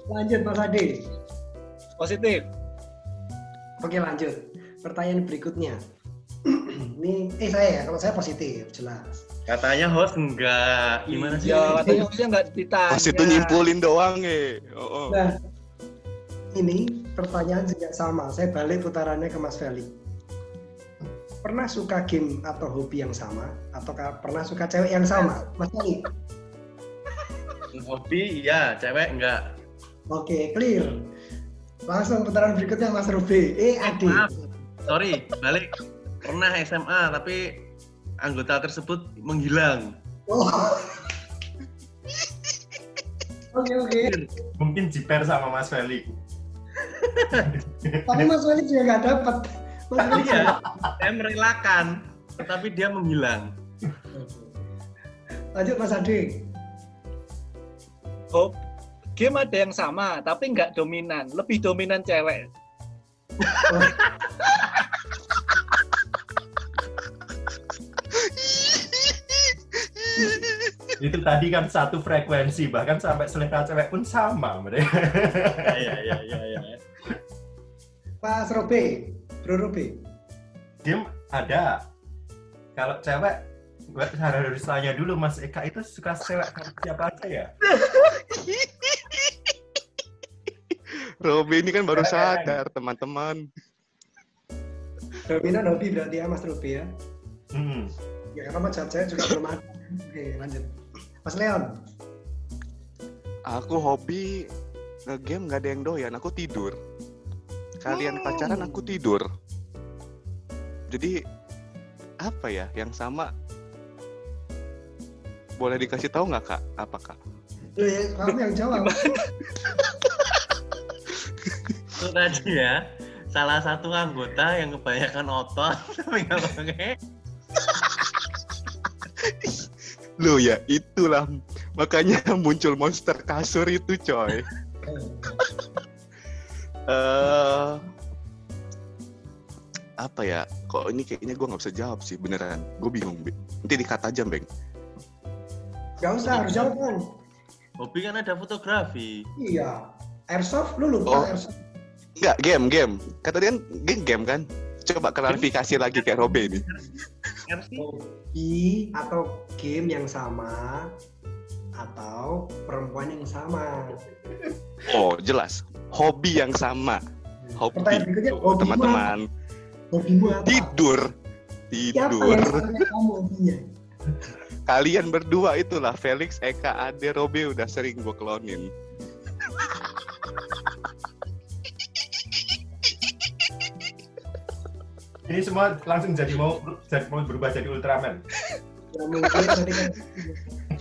Speaker 3: Lanjut Mas Ade.
Speaker 5: Positif.
Speaker 3: Oke lanjut. Pertanyaan berikutnya. Ini eh saya ya, kalau saya positif jelas.
Speaker 2: Katanya host enggak. Gimana sih?
Speaker 5: Ya, katanya harusnya nggak ditanya.
Speaker 1: Pas itu nyimpulin doang, eh. Oh, oh.
Speaker 3: Nah, ini pertanyaan juga sama. Saya balik putarannya ke Mas Feli. Pernah suka game atau hobi yang sama? Atau pernah suka cewek yang sama? Mas Feli?
Speaker 2: Hobi iya, cewek enggak.
Speaker 3: Oke, clear. Langsung putaran berikutnya Mas Ruby. Eh, Adi.
Speaker 2: Maaf. Sorry, balik. Pernah SMA tapi anggota tersebut menghilang.
Speaker 3: Oh. Oke, oke.
Speaker 4: Mungkin jiper sama Mas Felix.
Speaker 3: Tapi Mas Feli juga nggak dapat. Mas Feli
Speaker 2: Iya, saya merelakan, tetapi dia menghilang.
Speaker 3: Lanjut Mas Ade.
Speaker 5: Oh, game ada yang sama, tapi nggak dominan. Lebih dominan cewek.
Speaker 4: Itu tadi kan satu frekuensi, bahkan sampai selera cewek pun sama mereka.
Speaker 2: Iya, iya, iya, iya.
Speaker 3: Mas Robe. Bro Robe.
Speaker 4: Game ada. Kalau cewek, gue harus tanya dulu Mas Eka itu suka cewek siapa aja ya?
Speaker 1: Robby ini kan baru sadar, teman-teman.
Speaker 3: Dominan hobi berarti ya Mas Robe ya.
Speaker 4: Hmm.
Speaker 3: Ya karena jawab saya juga belum ada. Oke, lanjut. Mas Leon.
Speaker 1: Aku hobi nge-game nggak ada yang doyan, aku tidur. Kalian
Speaker 3: Hmm.
Speaker 1: pacaran, aku tidur. Jadi apa ya yang sama? Boleh dikasih tahu nggak kak? Apa kak?
Speaker 3: Loh ya, kamu yang jawab.
Speaker 2: Itu tadi ya, salah satu anggota yang kebanyakan otot tapi nggak pakai.
Speaker 1: Loh ya itulah makanya muncul monster kasur itu coy. Eh apa ya? Kok ini kayaknya gue nggak bisa jawab sih beneran. Gue bingung. Bi. Nanti dikat aja beng.
Speaker 3: Gak usah, harus jawab kan.
Speaker 2: Hobi kan ada fotografi.
Speaker 3: Iya. Airsoft, lu lupa
Speaker 1: Oh.
Speaker 3: airsoft.
Speaker 1: Enggak, game, game. Kata dia kan game, game kan? Coba klarifikasi lagi kayak Robe ini.
Speaker 2: RC
Speaker 3: Hobi atau game yang sama atau perempuan yang sama.
Speaker 1: Oh, jelas. Hobi yang sama. Hobi. Teman-teman, tidur.
Speaker 3: Siapa
Speaker 1: Tidur. Kalian berdua itulah Felix, Eka, Ade, Robe udah sering gue klonin.
Speaker 4: Ini semua langsung jadi mau jadi mau berubah jadi Ultraman.
Speaker 3: Ya mungkin tadi kan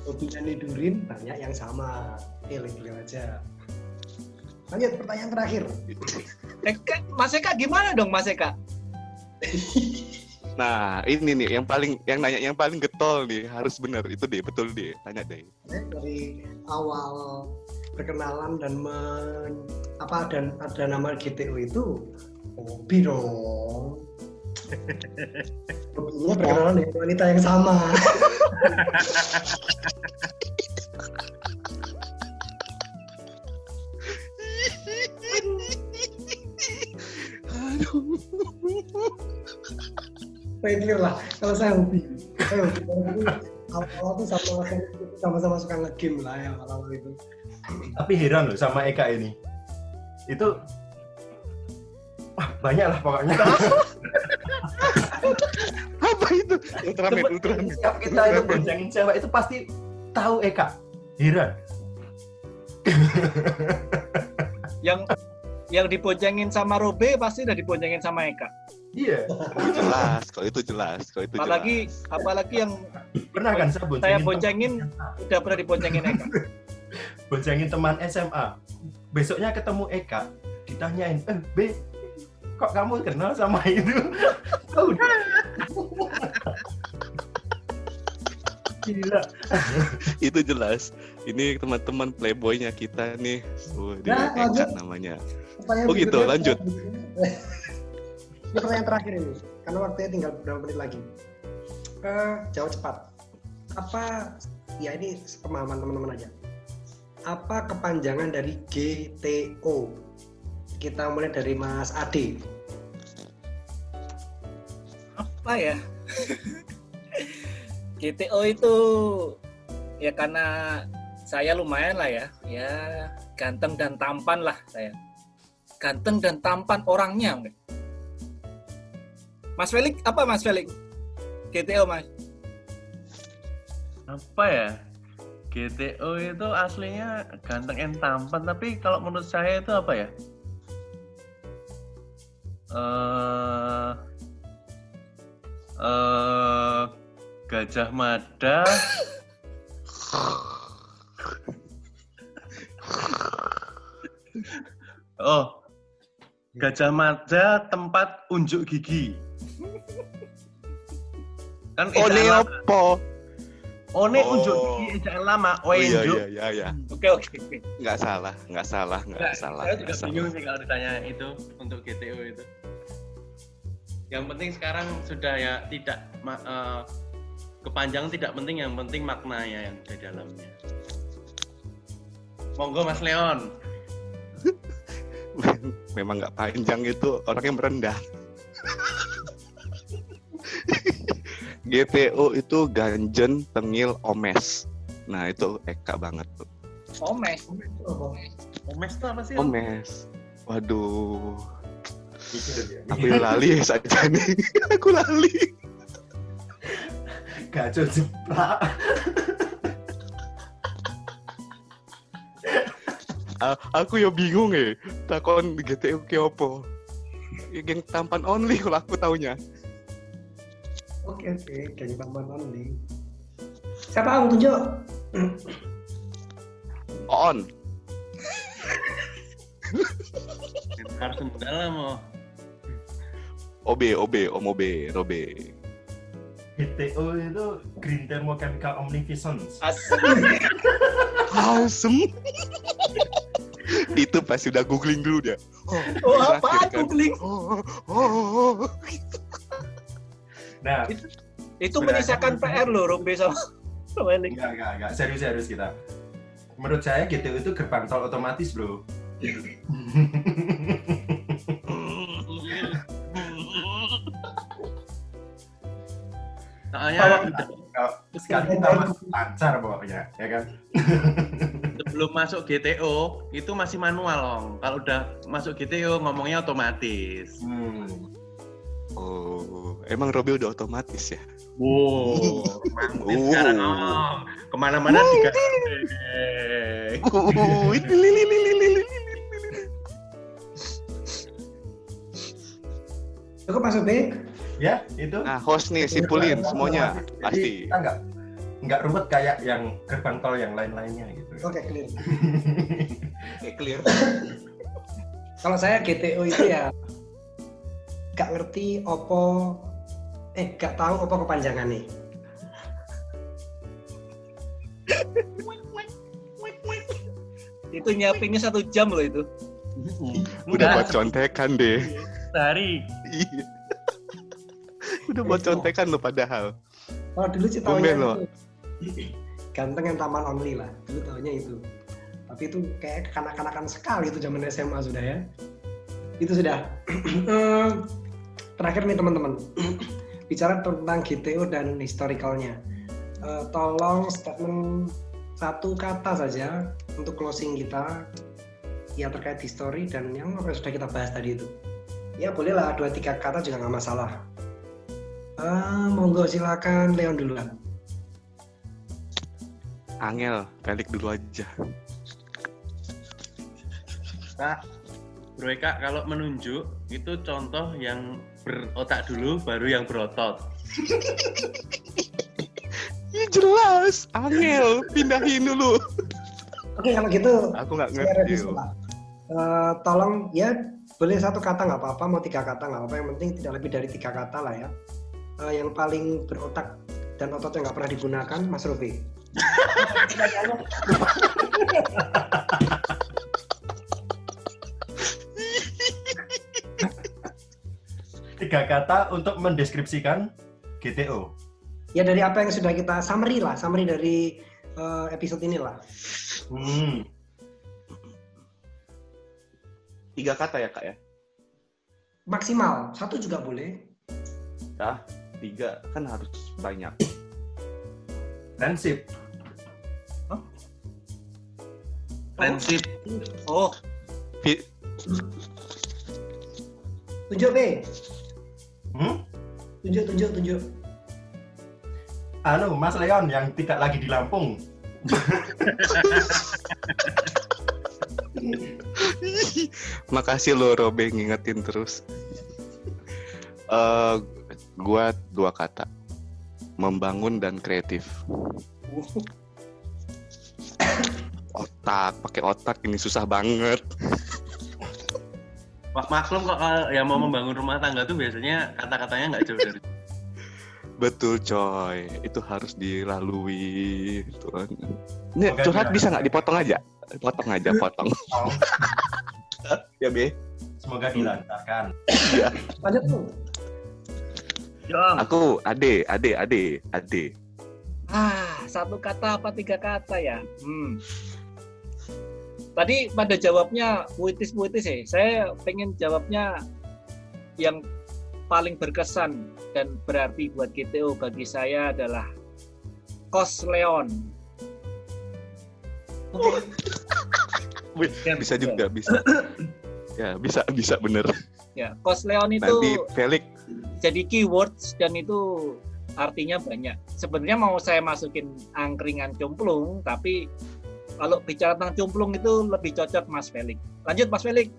Speaker 3: hobinya nidurin banyak yang sama. Pilih-pilih aja. Lanjut pertanyaan terakhir.
Speaker 5: Eka, Mas Eka gimana dong Mas Eka?
Speaker 1: Nah, ini nih yang paling yang nanya yang paling getol nih harus bener itu deh betul deh tanya deh.
Speaker 3: Eh, dari awal perkenalan dan men, apa dan ada nama GTO itu hobi dong. Hobinya perkenalan dengan wanita yang sama. Regular lah kalau saya hobi. Saya hobi. Awal-awal tuh sama sama-sama suka nge-game lah ya awal-awal itu.
Speaker 4: Tapi heran loh sama Eka ini. Itu wah banyak lah pokoknya.
Speaker 1: Ultraman,
Speaker 4: Setiap-
Speaker 1: Ultraman.
Speaker 4: Setiap kita itu boncengin cewek itu pasti tahu Eka. Heran.
Speaker 5: Yang yang diboncengin sama Robe pasti udah diboncengin sama Eka.
Speaker 4: Iya.
Speaker 1: Jelas, kalau itu jelas, kalau itu jelas.
Speaker 5: Apalagi apalagi yang
Speaker 4: Pernah kan saya boncengin
Speaker 5: saya boncengin udah pernah diboncengin Eka.
Speaker 4: boncengin teman SMA. Besoknya ketemu Eka, ditanyain, "Eh, B, kok kamu kenal sama itu?" Udah. Gila.
Speaker 1: itu jelas. Ini teman-teman playboynya kita nih. Oh, dia
Speaker 3: Nah,
Speaker 1: Eka namanya.
Speaker 3: Pertanyaan
Speaker 1: Oh gitu, lanjut.
Speaker 3: Ini pertanyaan terakhir ini, karena waktunya tinggal beberapa menit lagi. Eh, jawab cepat. Apa, ya ini pemahaman teman-teman aja. Apa kepanjangan dari GTO? Kita mulai dari Mas Ade.
Speaker 5: Apa ya? GTO itu ya karena saya lumayan lah ya, ya ganteng dan tampan lah saya. Ganteng dan tampan orangnya. Mas Felix apa Mas Felix? GTO Mas.
Speaker 2: apa ya? GTO itu aslinya ganteng and tampan, tapi kalau menurut saya itu apa ya? Eh eh Gajah Mada Oh, Gajah Mada tempat unjuk gigi. Kan
Speaker 1: Oh, ini apa?
Speaker 2: Oh, ini
Speaker 1: Oh.
Speaker 2: unjuk gigi ejaan lama.
Speaker 1: Oh iya
Speaker 2: Wenjuk.
Speaker 1: iya iya iya.
Speaker 5: Oke oke.
Speaker 1: Nggak salah, nggak salah, nggak
Speaker 2: Nggak,
Speaker 1: salah.
Speaker 2: saya juga bingung sih kalau ditanya itu untuk GTO itu. Yang penting sekarang sudah ya tidak eh, kepanjangan tidak penting, yang penting maknanya yang di dalamnya. Monggo Mas Leon.
Speaker 1: Memang nggak panjang itu orangnya merendah. GTO itu ganjen, tengil, omes. Nah itu Eka banget tuh.
Speaker 5: Omes.
Speaker 2: Omes itu apa sih? Om?
Speaker 1: Omes. Waduh. Aku lali saja nih. aku lali.
Speaker 4: Gacor jeplak.
Speaker 1: A- aku ya bingung ya. Takon GTO ke opo. Yang tampan only kalau aku taunya.
Speaker 3: Oke oke, geng tampan only. Siapa yang tunjuk?
Speaker 1: On.
Speaker 2: Harus mendalam oh.
Speaker 1: OB, OB, Om OB, Robe.
Speaker 4: GTO itu Green Thermochemical Omnificence.
Speaker 5: Asik.
Speaker 1: Asem. itu pas sudah googling dulu dia. Oh,
Speaker 5: Oh, apa
Speaker 1: kan.
Speaker 5: googling?
Speaker 1: Oh, oh, oh.
Speaker 4: Nah,
Speaker 5: Itu
Speaker 4: Sudah
Speaker 5: menyisakan. PR loh Robe sama Felix.
Speaker 4: enggak, enggak, enggak. Serius, serius kita. Menurut saya GTO itu gerbang tol otomatis, bro.
Speaker 2: Soalnya
Speaker 4: Kalau sekali kita masuk lancar pokoknya, ya kan?
Speaker 2: sebelum masuk GTO itu masih manual Long. Kalau udah masuk GTO ngomongnya otomatis.
Speaker 4: Hmm.
Speaker 1: Oh, emang Robi udah otomatis ya?
Speaker 2: Wow,
Speaker 1: Oh.
Speaker 2: sekarang Long.
Speaker 1: Ke mana-mana li, li.
Speaker 3: Cukup Mas?
Speaker 4: Ya, itu.
Speaker 1: Nah, host nih simpulin semuanya
Speaker 4: Jadi
Speaker 1: pasti.
Speaker 4: kita nggak nggak ruwet kayak yang gerbang tol yang lain-lainnya gitu.
Speaker 3: Oke, clear.
Speaker 1: Oke, clear.
Speaker 3: Kalau saya GTO itu ya gak ngerti opo eh gak tahu opo kepanjangan nih.
Speaker 5: Itu nyiapinnya satu jam loh itu.
Speaker 1: Udah buat contekan deh.
Speaker 2: Sehari.
Speaker 1: Udah buat contekan lo padahal.
Speaker 3: Kalau dulu sih tahunya itu ganteng yang taman only lah. Dulu tahunya itu. Tapi itu kayak kanak-kanakan sekali itu zaman SMA sudah ya. Itu sudah. Eh, Terakhir nih teman-teman. Bicara tentang GTO dan historicalnya. Eh, tolong statement satu kata saja untuk closing kita ya terkait history dan yang apa yang sudah kita bahas tadi itu. Ya bolehlah dua tiga kata juga nggak masalah. Ah, monggo silakan Leon duluan.
Speaker 1: Angel, balik dulu aja.
Speaker 2: Nah, Bro Eka kalau menunjuk itu contoh yang berotak dulu baru yang berotot.
Speaker 1: Iya jelas, Angel, pindahin dulu.
Speaker 3: Oke kalau gitu
Speaker 1: Aku nggak ngerti.
Speaker 3: Eh, tolong ya boleh satu kata nggak apa-apa, mau tiga kata nggak apa-apa. Yang penting tidak lebih dari tiga kata lah ya. Eh, yang paling berotak dan ototnya nggak pernah digunakan, Mas Robi.
Speaker 4: Tiga kata untuk mendeskripsikan GTO.
Speaker 3: Ya dari apa yang sudah kita summary lah, summary dari eh, episode ini lah.
Speaker 4: Hmm.
Speaker 1: Tiga kata ya kak ya?
Speaker 3: Maksimal satu juga boleh.
Speaker 1: Ya, tiga kan harus banyak.
Speaker 4: Friendship.
Speaker 2: Friendship.
Speaker 5: Oh,
Speaker 1: Fi-
Speaker 3: Tunjuk B,
Speaker 4: Hmm?
Speaker 3: tunjuk tunjuk tunjuk.
Speaker 4: Anu, Mas Leon yang tidak lagi di Lampung.
Speaker 1: Makasih lo Robe ngingetin terus. Eh, gua dua kata. Membangun dan kreatif. Otak, pakai otak ini susah banget.
Speaker 2: Mak maklum kok kalau yang mau membangun rumah tangga tuh biasanya kata-katanya nggak jauh dari
Speaker 1: Betul coy, itu harus dilalui. Tuh. Ini
Speaker 4: Oke,
Speaker 1: curhat bisa nggak dipotong aja? Potong aja, potong.
Speaker 4: Oh,
Speaker 1: ya be.
Speaker 4: semoga dilancarkan.
Speaker 3: Lanjut
Speaker 5: Jong.
Speaker 1: Aku ade, ade, ade, ade.
Speaker 5: Ah, satu kata apa tiga kata ya? Hmm. Tadi pada jawabnya puitis-puitis ya. Saya pengen jawabnya yang paling berkesan dan berarti buat GTO bagi saya adalah Kos Leon.
Speaker 1: Bisa juga, bisa. Ya, bisa, bisa bener.
Speaker 5: Ya, Kos Leon itu
Speaker 1: Nanti Felix,
Speaker 5: jadi keywords dan itu artinya banyak. Sebenarnya mau saya masukin angkringan cumplung, tapi kalau bicara tentang cumplung itu lebih cocok Mas Felix. Lanjut Mas Felix.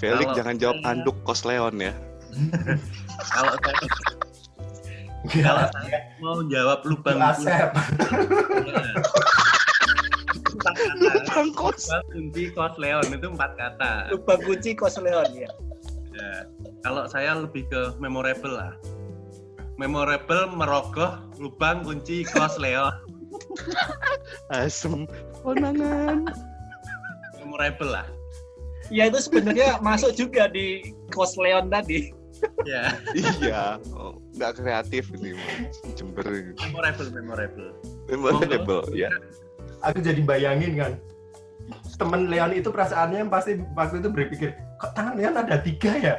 Speaker 1: Felix
Speaker 2: Kalau
Speaker 1: jangan jawab
Speaker 2: saya-
Speaker 1: anduk kos Leon ya.
Speaker 2: kalau saya kalau saya mau jawab lubang
Speaker 4: Asep.
Speaker 2: Empat kata
Speaker 1: Lubang kos.
Speaker 2: lubang kunci kos Leon itu empat kata
Speaker 5: Lubang kunci Kos Leon ya.
Speaker 2: Ya, kalau saya lebih ke memorable lah memorable merogoh lubang kunci kos Leon
Speaker 1: Asem. Konangan.
Speaker 2: memorable lah
Speaker 5: Ya itu sebenarnya masuk juga di Kos Leon tadi.
Speaker 2: ya
Speaker 1: iya. Oh, nggak kreatif ini. Jember.
Speaker 2: memorable memorable
Speaker 1: Memorable ya.
Speaker 4: Aku jadi bayangin kan. temen Leon itu perasaannya pasti waktu itu berpikir kok tangan Leon ada tiga ya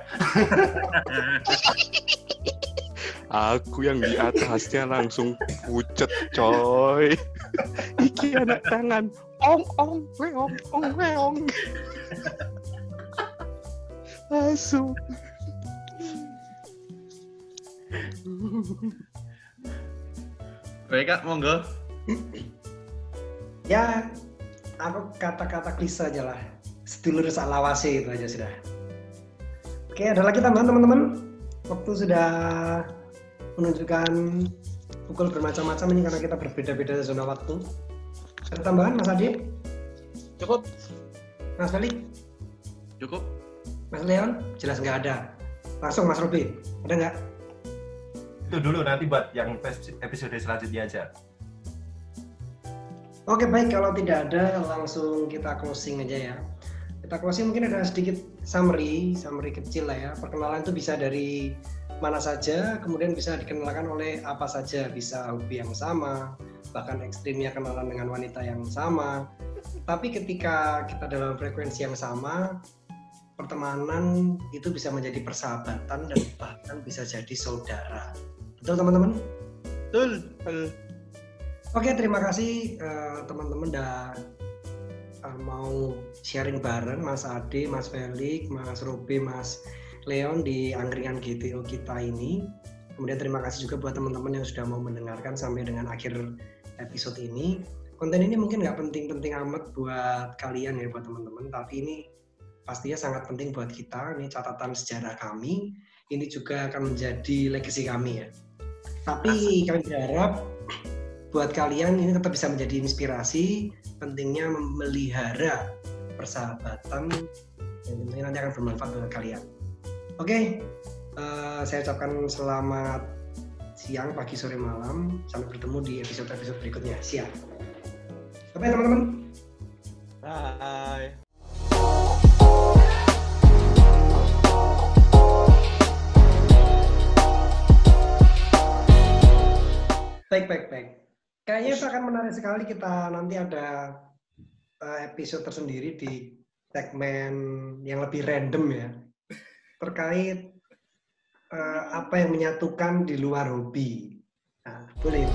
Speaker 1: Aku yang di atasnya langsung pucet coy. Iki anak tangan. Ong ong weong ong weong. Langsung.
Speaker 2: Baik kak, monggo.
Speaker 3: Ya, aku kata-kata klise aja lah. Sedulur salawase itu aja sudah. Oke, ada lagi tambahan teman-teman? Waktu sudah menunjukkan pukul bermacam-macam ini karena kita berbeda-beda zona waktu. Ada tambahan Mas Adi,
Speaker 5: Cukup.
Speaker 3: Mas Felix,
Speaker 2: Cukup.
Speaker 3: Mas Leon? Jelas nggak ada. Langsung Mas Robi, ada nggak?
Speaker 4: itu dulu nanti buat yang episode selanjutnya aja
Speaker 3: Oke baik, kalau tidak ada langsung kita closing aja ya. Kita closing mungkin ada sedikit summary, summary kecil lah ya. Perkenalan itu bisa dari mana saja, kemudian bisa dikenalkan oleh apa saja. Bisa hobi yang sama, bahkan ekstrimnya kenalan dengan wanita yang sama. Tapi ketika kita dalam frekuensi yang sama, pertemanan itu bisa menjadi persahabatan dan bahkan bisa jadi saudara. Betul teman-teman?
Speaker 2: Betul.
Speaker 3: Oke, terima kasih eh, teman-teman udah eh, mau sharing bareng Mas Ade, Mas Felix, Mas Robi, Mas Leon di angkringan GTO kita ini. Kemudian terima kasih juga buat teman-teman yang sudah mau mendengarkan sampai dengan akhir episode ini. Konten ini mungkin nggak penting-penting amat buat kalian ya, buat teman-teman, tapi ini pastinya sangat penting buat kita. Ini catatan sejarah kami. Ini juga akan menjadi legacy kami ya. Tapi kami berharap buat kalian ini tetap bisa menjadi inspirasi pentingnya memelihara persahabatan yang tentunya nanti akan bermanfaat buat kalian. Oke, eh, saya ucapkan selamat siang, pagi, sore, malam. Sampai bertemu di episode-episode berikutnya. Siap. Sampai teman-teman.
Speaker 1: Bye.
Speaker 3: Baik, baik, baik. Kayaknya itu akan menarik sekali kita nanti ada eh, episode tersendiri di segmen yang lebih random ya terkait eh, apa yang menyatukan di luar hobi. Nah, boleh.